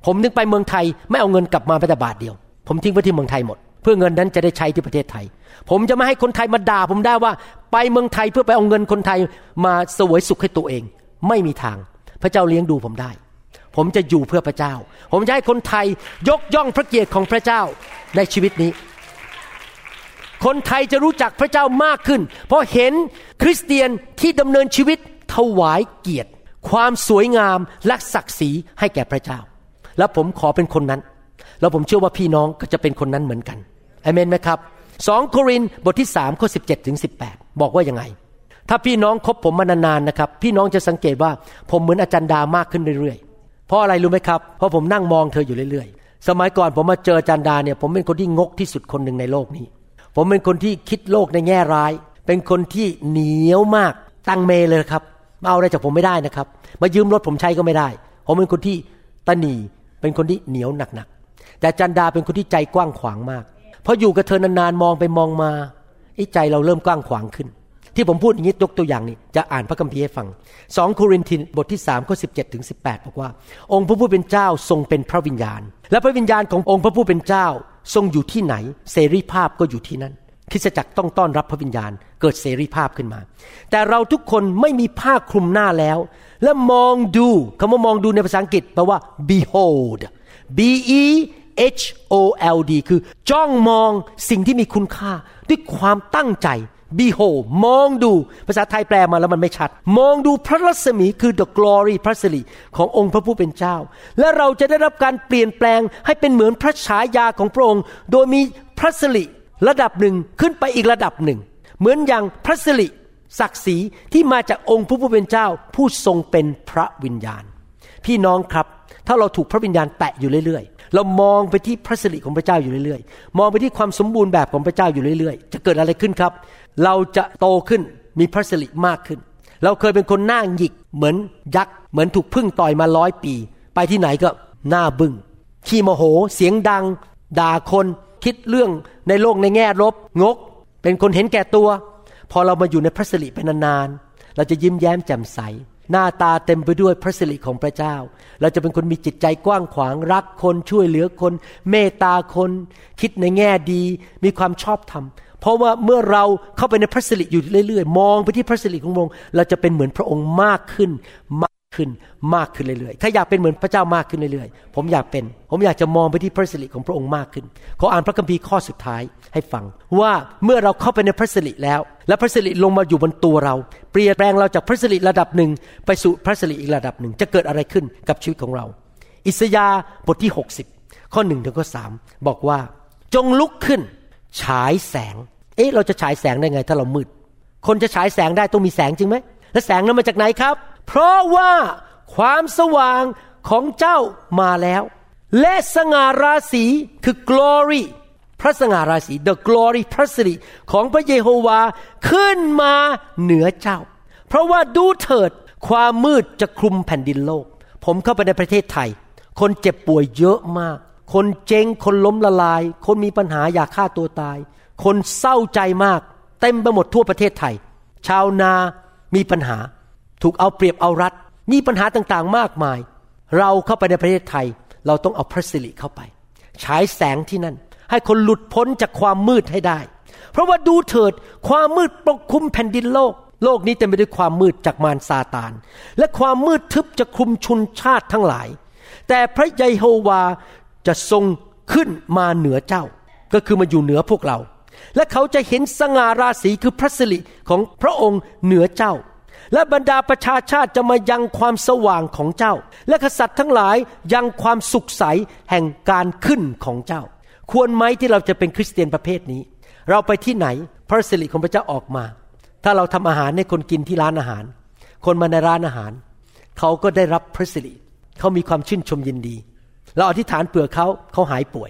ผมนึกไปเมืองไทยไม่เอาเงินกลับมาแม้แต่บาทเดียว ผมทิ้งไว้ที่เมืองไทยหมด เพื่อเงินนั้นจะได้ใช้ที่ประเทศไทย ผมจะไม่ให้คนไทยมาด่าผมได้ว่า ไปเมืองไทยเพื่อไปเอาเงินคนไทยมาสวยสุขให้ตัวเอง ไม่มีทาง พระเจ้าเลี้ยงดูผมได้ ผมจะอยู่เพื่อพระเจ้า ผมจะให้คนไทยยกย่องพระเกียรติของพระเจ้าในชีวิตนี้ คนไทยจะรู้จักพระเจ้ามากขึ้น เพราะเห็นคริสเตียนที่ดำเนินชีวิตถวายเกียรติ ความสวยงามและศักดิ์ศรีให้แก่พระเจ้า แล้วผมขอเป็นคนนั้น แล้วผมเชื่อว่าพี่น้องก็จะเป็นคนนั้นเหมือนกันอเมนไหมครับสองโครินบทที่สามข้อสิบเจ็ดถึงสิบแปดบอกว่ายังไง ถ้าพี่น้องคบผมมานานๆนะครับ พี่น้องจะสังเกตว่าผมเหมือนอาจารย์ดามากขึ้นเรื่อยๆ เพราะอะไรรู้ไหมครับ เพราะผมนั่งมองเธออยู่เรื่อยๆ สมัยก่อนผมมาเจออาจารย์ดาเนี่ยผมเป็นคนที่งกที่สุดคนหนึ่งในโลกนี้ ผมเป็นคนที่คิดโลกในแง่ร้าย เป็นคนที่เหนียวมากตั้งเมเลยครับมาเอาอะไรจากผมไม่ได้นะครับ มายืมรถผมใช้ก็ไม่ได้ ผมเป็นคนที่ตนีเป็นคนที่เหนียวหนักๆแต่จันดาเป็นคนที่ใจกว้างขวางมากพออยู่กับเธอนานๆมองไปมองมาไอ้ใจเราเริ่มกว้างขวางขึ้น ที่ผมพูดอย่างนี้ยกตัวอย่างนี้จะอ่านพระคัมภีร์ให้ฟังสองโครินธ์บทที่สามข้อสิบถึงสิบอกว่า องค์พระผู้เป็นเจ้าทรงเป็นพระวิญญาณ และพระวิญญาณขององค์พระผู้เป็นเจ้าทรงอยู่ที่ไหน เสรีภาพก็อยู่ที่นั่นคริสจักรต้องต้อนรับพระวิญญาณเกิดเสรีภาพขึ้นมา แต่เราทุกคนไม่มีผ้าคลุมหน้าแล้ว และมองดูคำว่ามองดูในภาษาอังกฤษแปลว่า behold b e H O L D คือจ้องมองสิ่งที่มีคุณค่า ด้วยความตั้งใจ behold มองดูภาษาไทยแปลมาแล้วมันไม่ชัด มองดูพระรัศมีคือ the glory พระสิริขององค์พระผู้เป็นเจ้า และเราจะได้รับการเปลี่ยนแปลงให้เป็นเหมือนพระฉายาของพระองค์ โดยมีพระสิริระดับหนึ่งขึ้นไปอีกระดับหนึ่ง เหมือนอย่างพระสิริศักดิ์ศรีที่มาจากองค์พระผู้เป็นเจ้า ผู้ทรงเป็นพระวิญญาณ พี่น้องครับ ถ้าเราถูกพระวิญญาณแตะอยู่เรื่อยๆ เรามองไปที่พระสิริของพระเจ้าอยู่เรื่อยๆ มองไปที่ความสมบูรณ์แบบของพระเจ้าอยู่เรื่อยๆ จะเกิดอะไรขึ้นครับ เราจะโตขึ้นมีพระสิริมากขึ้น เราเคยเป็นคนหน้าหยิกเหมือนยักษ์เหมือนถูกพึ่งต่อยมาร้อยปี ไปที่ไหนก็หน้าบึง้งขี้โมโห เสียงดัง ด่าคนคิดเรื่องในโลกในแง่ลบงก เป็นคนเห็นแก่ตัว พอเรามาอยู่ในพระสิริเป็นนานๆเราจะยิ้มแย้มแจ่มใส หน้าตาเต็มไปด้วยพระสิริของพระเจ้า เราจะเป็นคนมีจิตใจกว้างขวางรักคนช่วยเหลือคน เมตตาคน คิดในแง่ดี มีความชอบธรรม เพราะว่าเมื่อเราเข้าไปในพระสิริอยู่เรื่อยๆ มองไปที่พระสิริของพระองค์เราจะเป็นเหมือนพระองค์มากขึ้นมากขึ้นมากขึ้นเรื่อยๆ ถ้าอยากเป็นเหมือนพระเจ้ามากขึ้นเรื่อยๆ ผมอยากเป็น ผมอยากจะมองไปที่พระสิริของพระองค์มากขึ้น ขออ่านพระคัมภีร์ข้อสุดท้ายให้ฟัง ว่าเมื่อเราเข้าไปในพระสิริแล้ว และพระสิริลงมาอยู่บนตัวเรา เปลี่ยนแปลงเราจากพระสิริระดับหนึ่งไปสู่พระสิริอีกระดับหนึ่ง จะเกิดอะไรขึ้นกับชีวิตของเรา อิสยาห์บทที่ 60 ข้อหนึ่งถึงข้อสบอกว่า จงลุกขึ้น ฉายแสง เอ๊ะ เราจะฉายแสงได้ไง ถ้าเรามืด คนจะฉายแสงได้ต้องมีแสงจริงไหม และแสงนั้นมาจากไหนครับ เพราะว่าความสว่างของเจ้ามาแล้ว และสง่าราศีคือ glory พระสง่าราศี the glory พระสิริของพระเยโฮวาขึ้นมาเหนือเจ้า เพราะว่าดูเถิดความมืดจะคลุมแผ่นดินโลก ผมเข้าไปในประเทศไทย คนเจ็บป่วยเยอะมาก คนเจงคนล้มละลาย คนมีปัญหาอยากฆ่าตัวตาย คนเศร้าใจมาก เต็มไปหมดทั่วประเทศไทย ชาวนามีปัญหา ถูกเอาเปรียบเอารัด มีปัญหาต่างๆมากมาย เราเข้าไปในประเทศไทย เราต้องเอาพระสิริเข้าไป ฉายแสงที่นั่น ให้คนหลุดพ้นจากความมืดให้ได้ เพราะว่าดูเถิดความมืดปกคลุมแผ่นดินโลกโลกนี้เต็มไปด้วยความมืดจากมารซาตาน และความมืดทึบจะคลุมชุนชาติทั้งหลาย แต่พระเยโฮวา จะทรงขึ้นมาเหนือเจ้า ก็คือมาอยู่เหนือพวกเรา และเขาจะเห็นสง่าราศีคือพระสิริของพระองค์เหนือเจ้า และบรรดาประชาชาติจะมายังความสว่างของเจ้า และกษัตริย์ทั้งหลายยังความสุขใสแห่งการขึ้นของเจ้า ควรไหมที่เราจะเป็นคริสเตียนประเภทนี้ เราไปที่ไหนพระสิริของพระเจ้าออกมา ถ้าเราทำอาหารให้คนกินที่ร้านอาหาร คนมาในร้านอาหาร เขาก็ได้รับพระสิริเขามีความชื่นชมยินดี เราอธิษฐานเผื่อเขาเขาหายป่วย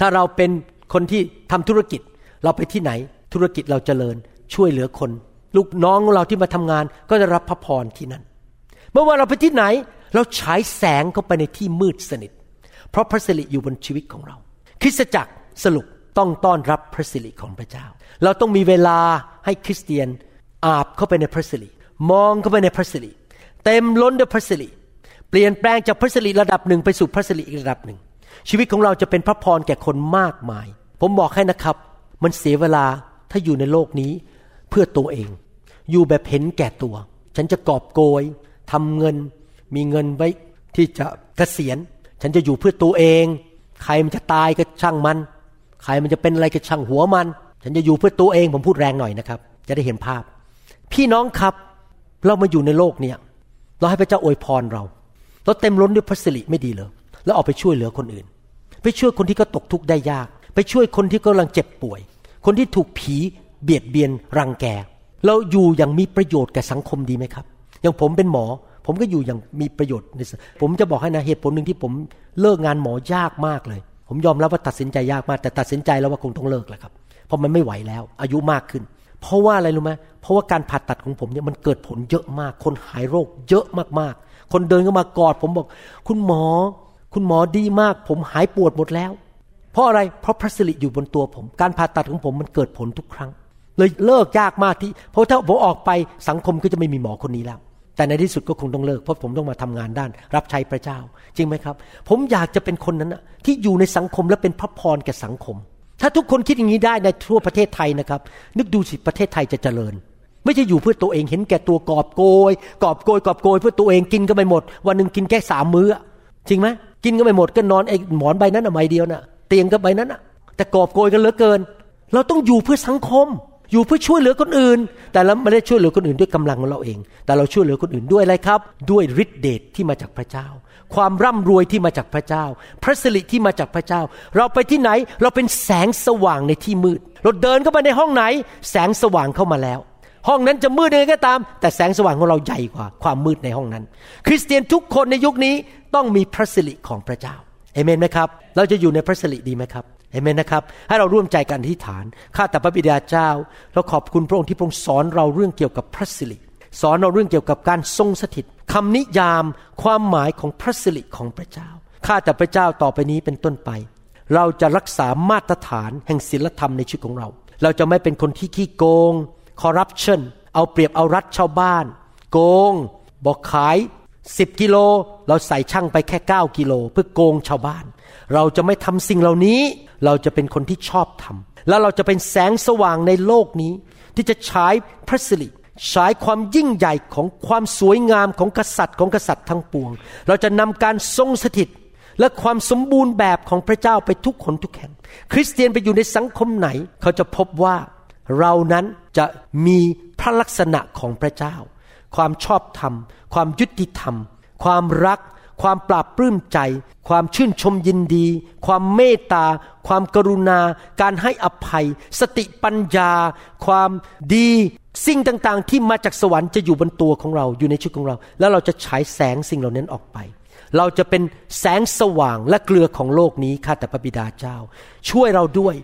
ถ้าเราเป็นคนที่ทำธุรกิจ เราไปที่ไหนธุรกิจเราเจริญช่วยเหลือคน ลูกน้องเราที่มาทำงานก็จะรับพระพรที่นั่น เมื่อว่าเราไปที่ไหน เราฉายแสงเข้าไปในที่มืดสนิท เพราะพระสิริอยู่บนชีวิตของเรา คริสตจักรสรุปต้องต้อนรับพระสิริของพระเจ้า เราต้องมีเวลาให้คริสเตียนอาบเข้าไปในพระสิริมองเข้าไปในพระสิริเต็มล้นด้วยพระสิริ เปลี่ยนแปลงจากพระสิริระดับหนึ่งไปสู่พระสิริอีกระดับหนึ่ง ชีวิตของเราจะเป็นพระพรแก่คนมากมาย ผมบอกให้นะครับ มันเสียเวลาถ้าอยู่ในโลกนี้เพื่อตัวเอง อยู่แบบเห็นแก่ตัว ฉันจะกอบโกยทำเงิน มีเงินไว้ที่จะเกษียณ ฉันจะอยู่เพื่อตัวเอง ใครมันจะตายก็ช่างมัน ใครมันจะเป็นอะไรก็ช่างหัวมัน ฉันจะอยู่เพื่อตัวเองผมพูดแรงหน่อยนะครับ จะได้เห็นภาพ พี่น้องครับ เรามาอยู่ในโลกเนี้ยเราให้พระเจ้าอวยพรเรา เราเต็มล้นด้วยพระสิริไม่ดีเลยแล้วออกไปช่วยเหลือคนอื่น ไปช่วยคนที่ก็ตกทุกข์ได้ยาก ไปช่วยคนที่กำลังเจ็บป่วย คนที่ถูกผีเบียดเบียนรังแก เราอยู่อย่างมีประโยชน์แก่สังคมดีไหมครับ อย่างผมเป็นหมอ ผมก็อยู่อย่างมีประโยชน์ ผมจะบอกให้นะเหตุผลหนึ่งที่ผมเลิกงานหมอยากมากเลย ผมยอมรับว่าตัดสินใจยากมาก แต่ตัดสินใจแล้วว่าคงต้องเลิกแหละครับ เพราะมันไม่ไหวแล้ว อายุมากขึ้น เพราะว่าอะไรรู้ไหมเพราะว่าการผ่าตัดของผมเนี่ยมันเกิดผลเยอะมาก คนหายโรคเยอะมากๆ คนเดินเข้ามากอดผมบอก คุณหมอ คุณหมอดีมาก ผมหายปวดหมดแล้ว เพราะอะไรเพราะพระสิริอยู่บนตัวผม การผ่าตัดของผมมันเกิดผลทุกครั้ง เลยเลิกยากมากที่ เพราะถ้าผมออกไปสังคมก็จะไม่มีหมอคนนี้แล้ว แต่ในที่สุดก็คงต้องเลิกเพราะผมต้องมาทำงานด้าน รับใช้พระเจ้า จริงไหมครับ ผมอยากจะเป็นคนนั้นนะที่อยู่ในสังคมและเป็นพระพรแก่สังคมถ้าทุกคนคิดอย่างนี้ได้ในทั่วประเทศไทยนะครับ นึกดูสิประเทศไทยจะเจริญ ไม่ใช่อยู่เพื่อตัวเองเห็นแก่ตัวกอบโกยกอบโกยกอบโกยเพื่อตัวเองกินก็ไม่หมด วันหนึ่งกินแค่สามมื้อจริงไหมกินก็ไม่หมดก็นอนไอ้หมอนใบนั้นอะใบเดียวน่ะ เตียงก็ใบนั้นอะ แต่กอบโกยกันเหลือเกิน เราต้องอยู่เพื่อสังคม อยู่เพื่อช่วยเหลือคนอื่น แต่เราไม่ได้ช่วยเหลือคนอื่นด้วยกำลังของเราเอง แต่เราช่วยเหลือคนอื่นด้วยอะไรครับ ด้วยฤทธิเดชที่มาจากพระเจ้า ความร่ำรวยที่มาจากพระเจ้า พระสิริที่มาจากพระเจ้า เราไปที่ไหนเราเป็นแสงสว่างในที่มืด เราเดินเข้าไปในห้องไหน แสงสว่างเข้ามาแล้ว ห้องนั้นจะมืดยังไงก็ตาม แต่แสงสว่างของเราใหญ่กว่า ความมืดในห้องนั้น คริสเตียนทุกคนในยุคนี้ต้องมีพระสิริของพระเจ้าเอเมนไหมครับ เราจะอยู่ในพระสิริดีไหมครับเอเมนนะครับ ให้เราร่วมใจกันอธิษฐาน ข้าแต่พระบิดาเจ้า เราขอบคุณพระองค์ที่พระองค์สอนเราเรื่องเกี่ยวกับพระสิริ สอนเราเรื่องเกี่ยวกับการทรงสถิตคำนิยามความหมายของพระสิริของพระเจ้า ข้าแต่พระเจ้าต่อไปนี้เป็นต้นไป เราจะรักษามาตรฐานแห่งศีลธรรมในชีวิตของเรา เราจะไม่เป็นคนที่ขี้โกง คอร์รัปชันเอาเปรียบเอารัดชาวบ้าน โกง บอกขาย 10 กิโล เราใส่ช่างไปแค่ 9 กิโล เพื่อโกงชาวบ้าน เราจะไม่ทำสิ่งเหล่านี้ เราจะเป็นคนที่ชอบทำแล้วเราจะเป็นแสงสว่างในโลกนี้ ที่จะฉายพระสิริฉายความยิ่งใหญ่ของความสวยงามของกษัตริย์ของกษัตริย์ทั้งปวง เราจะนำการทรงสถิตและความสมบูรณ์แบบของพระเจ้าไปทุกคนทุกแห่ง คริสเตียนไปอยู่ในสังคมไหน เขาจะพบว่า เรานั้นจะมีพระลักษณะของพระเจ้า ความชอบธรรม ความยุติธรรม ความรัก ความปราบปลื้มใจ ความชื่นชมยินดี ความเมตตา ความกรุณา การให้อภัย สติปัญญา ความดีสิ่งต่างๆ ที่มาจากสวรรค์จะอยู่บนตัวของเราอยู่ในชีวิตของเรา แล้วเราจะฉายแสงสิ่งเหล่านั้นออกไป เราจะเป็นแสงสว่างและเกลือของโลกนี้ข้าแต่พระบิดาเจ้า ช่วยเราด้วย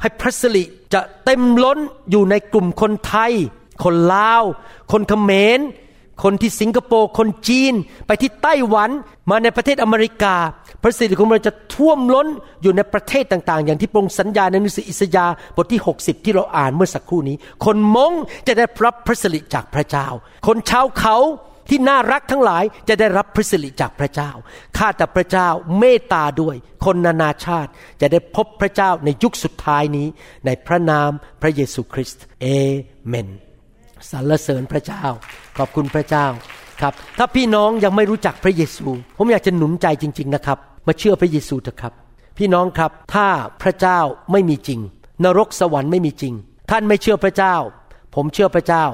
ให้พระสิริจะเต็มล้นอยู่ในกลุ่มคนไทย คนลาว คนเขมร คนที่สิงคโปร์ คนจีน ไปที่ไต้หวัน มาในประเทศอเมริกา พระสิริของเราจะท่วมล้นอยู่ในประเทศต่าง ๆ อย่างที่พระองค์สัญญาในหนังสืออิสยาห์บทที่ 60 ที่เราอ่านเมื่อสักครู่นี้ คนมงจะได้รับพระสิริจากพระเจ้า คนชาวเขา ที่น่ารักทั้งหลายจะได้รับพระสิริจากพระเจ้า ข้าแต่พระเจ้าเมตตาด้วย คนนานาชาติจะได้พบพระเจ้าในยุคสุดท้ายนี้ ในพระนามพระเยซูคริสต์เอเมนสรรเสริญพระเจ้า ขอบคุณพระเจ้าครับ ถ้าพี่น้องยังไม่รู้จักพระเยซู ผมอยากจะหนุนใจจริง ๆนะครับ มาเชื่อพระเยซูเถอะครับ พี่น้องครับ ถ้าพระเจ้าไม่มีจริง นรกสวรรค์ไม่มีจริง ท่านไม่เชื่อพระเจ้า ผมเชื่อพระเจ้า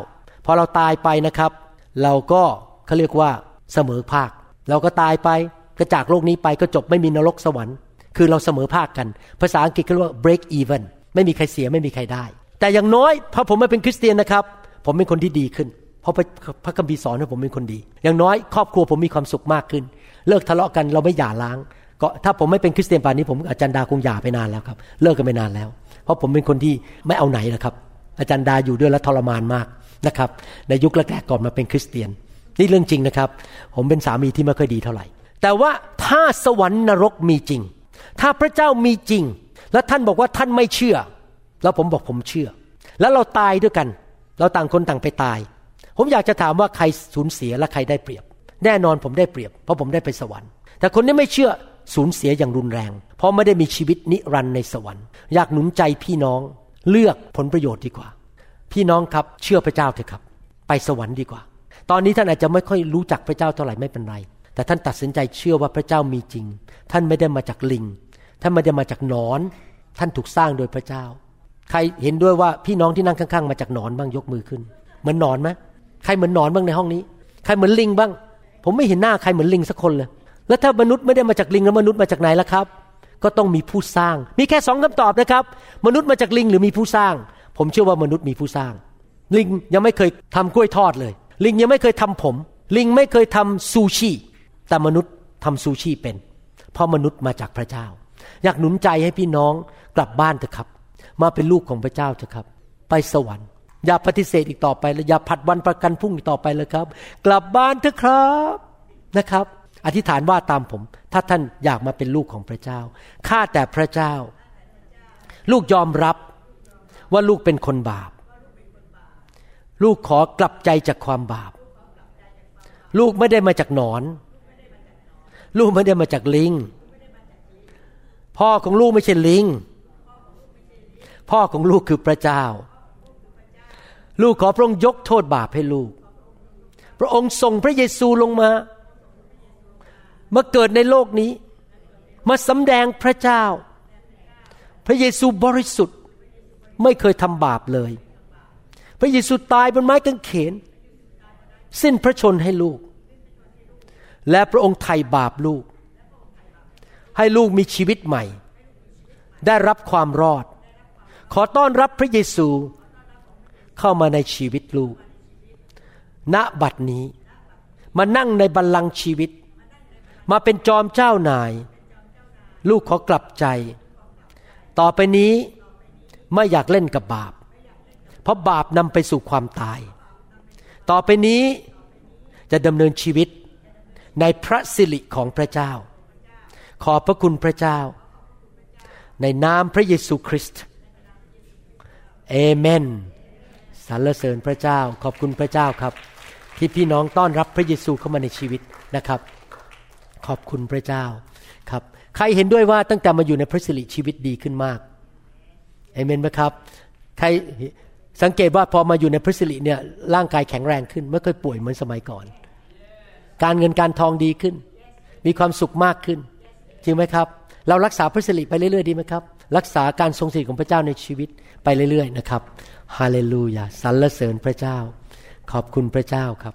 พอเราตายไปนะครับ เราก็เขาเรียกว่าเสมอภาค เราก็ตายไปก็จากโลกนี้ไปก็จบไม่มีนรกสวรรค์ คือเราเสมอภาคกัน ภาษาอังกฤษเขาเรียกว่า break even ไม่มีใครเสียไม่มีใครได้ แต่อย่างน้อยพอผมมาเป็นคริสเตียนนะครับ ผมเป็นคนที่ดีขึ้น เพราะพระคัมภีร์สอนให้ผมเป็นคนดี อย่างน้อยครอบครัวผมมีความสุขมากขึ้น เลิกทะเลาะกันเราไม่หย่าร้าง ก็ถ้าผมไม่เป็นคริสเตียนป่านนี้ผมอาจารย์ดาคงหย่าไปนานแล้วครับ เลิกกันไปนานแล้ว เพราะผมเป็นคนที่ไม่เอาไหนนะครับ อาจารย์ดาอยู่ด้วยแล้วทรมานมาก นะครับ ในยุคแรกๆก่อนมาเป็นคริสเตียน นี่เรื่องจริงนะครับ ผมเป็นสามีที่ไม่ค่อยดีเท่าไหร่ แต่ว่าถ้าสวรรค์นรกมีจริง ถ้าพระเจ้ามีจริง และท่านบอกว่าท่านไม่เชื่อ แล้วผมบอกผมเชื่อ แล้วเราตายด้วยกัน เราต่างคนต่างไปตาย ผมอยากจะถามว่าใครสูญเสียและใครได้เปรียบ แน่นอนผมได้เปรียบ เพราะผมได้ไปสวรรค์ แต่คนที่ไม่เชื่อสูญเสียอย่างรุนแรง เพราะไม่ได้มีชีวิตนิรันดร์ในสวรรค์ อยากหนุนใจพี่น้องเลือกผลประโยชน์ดีกว่า พี่น้องครับเชื่อพระเจ้าเถอะครับ ไปสวรรค์ดีกว่า ตอนนี้ท่านอาจจะไม่ค่อยรู้จักพระเจ้าเท่าไหร่ไม่เป็นไร แต่ท่านตัดสินใจเชื่อว่าพระเจ้ามีจริง ท่านไม่ได้มาจากลิง ท่านไม่ได้มาจากนอน ท่านถูกสร้างโดยพระเจ้า ใครเห็นด้วยว่าพี่น้องที่นั่งข้างๆ มาจากนอนบ้างยกมือขึ้น เหมือนนอนไหมใครเหมือนนอนบ้างในห้องนี้ ใครเหมือนลิงบ้าง ผมไม่เห็นหน้าใครเหมือนลิงสักคนเลย แล้วถ้ามนุษย์ไม่ได้มาจากลิงแล้วมนุษย์มาจากไหนล่ะครับ ก็ต้องมีผู้สร้าง มีแค่สองคำตอบนะครับ มนุษย์มาจากลิงหรือมีผู้สร้าง ผมเชื่อว่ามนุษย์มีผู้สร้าง ลิงยังไม่เคยทำกล้วยทอดเลย ลิงยังไม่เคยทำผม ลิงไม่เคยทำซูชิ แต่มนุษย์ทำซูชิเป็น เพราะมนุษย์มาจากพระเจ้า อยากหนุนใจให้พี่น้องกลับบ้านเถอะครับ มาเป็นลูกของพระเจ้าเถอะครับ ไปสวรรค์ อย่าปฏิเสธอีกต่อไปและอย่าผัดวันประกันพรุ่งอีกต่อไปเลยครับ กลับบ้านเถอะครับนะครับ อธิษฐานว่าตามผม ถ้าท่านอยากมาเป็นลูกของพระเจ้าข้าแต่พระเจ้า ลูกยอมรับ ว่าลูกเป็นคนบาป ลูกขอกลับใจจากความบาป ลูกไม่ได้มาจากหนอน ลูกไม่ได้มาจากลิง พ่อของลูกไม่ใช่ลิง พ่อของลูกคือพระเจ้า ลูกขอพระองค์ยกโทษบาปให้ลูก พระองค์ส่งพระเยซูลงมา มาเกิดในโลกนี้ มาสำแดงพระเจ้า พระเยซูบริสุทธิ์ ไม่เคยทำบาปเลย พระเยซูตายบนไม้กางเขน สิ้นพระชนให้ลูก และพระองค์ไถ่บาปลูก ให้ลูกมีชีวิตใหม่ ได้รับความรอด ขอต้อนรับพระเยซูเข้ามาในชีวิตลูก ณบัดนี้ มานั่งในบัลลังก์ชีวิต มาเป็นจอมเจ้านาย ลูกขอกลับใจ ต่อไปนี้ ไม่อยากเล่นกับบาป เพราะบาปนำไปสู่ความตาย ต่อไปนี้จะดำเนินชีวิตในพระสิริของพระเจ้า ขอบพระคุณพระเจ้า ในนามพระเยซูคริสต์เอเมนสรรเสริญพระเจ้า ขอบคุณพระเจ้าครับ ที่พี่น้องต้อนรับพระเยซูเข้ามาในชีวิตนะครับ ขอบคุณพระเจ้าครับ ใครเห็นด้วยว่าตั้งแต่มาอยู่ในพระสิริชีวิตดีขึ้นมาก เอเมนไหมครับ ใครสังเกตว่าพอมาอยู่ในพระสิริเนี่ยร่างกายแข็งแรงขึ้น ไม่เคยป่วยเหมือนสมัยก่อน การเงินการทองดีขึ้น มีความสุขมากขึ้น จริงไหมครับ เรารักษาพระสิริไปเรื่อยๆดีไหมครับ รักษาการทรงสิริของพระเจ้าในชีวิตไปเรื่อยๆนะครับฮาเลลูยาสรรเสริญพระเจ้า ขอบคุณพระเจ้าครับ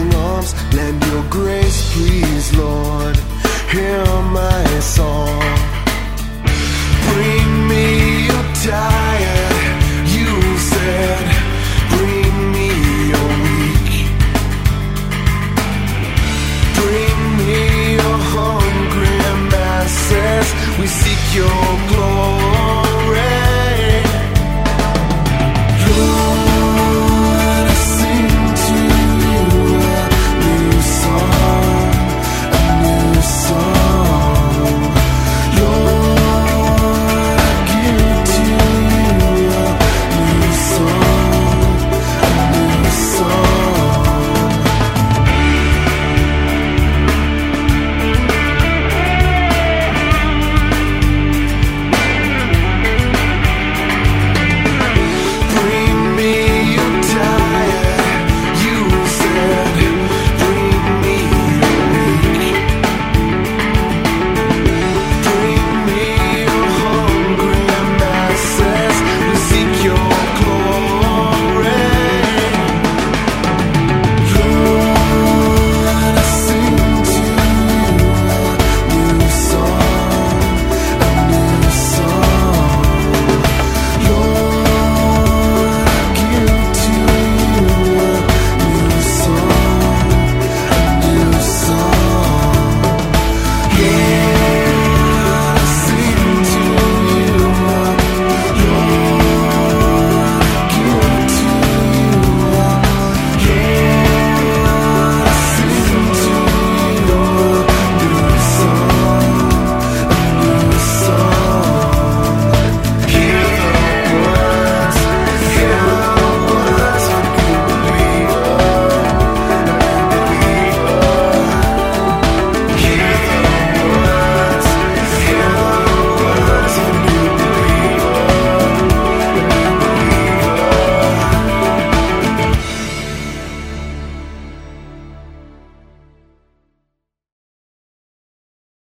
arms. Lend your grace, please, Lord. Hear my song. Bring me your tired,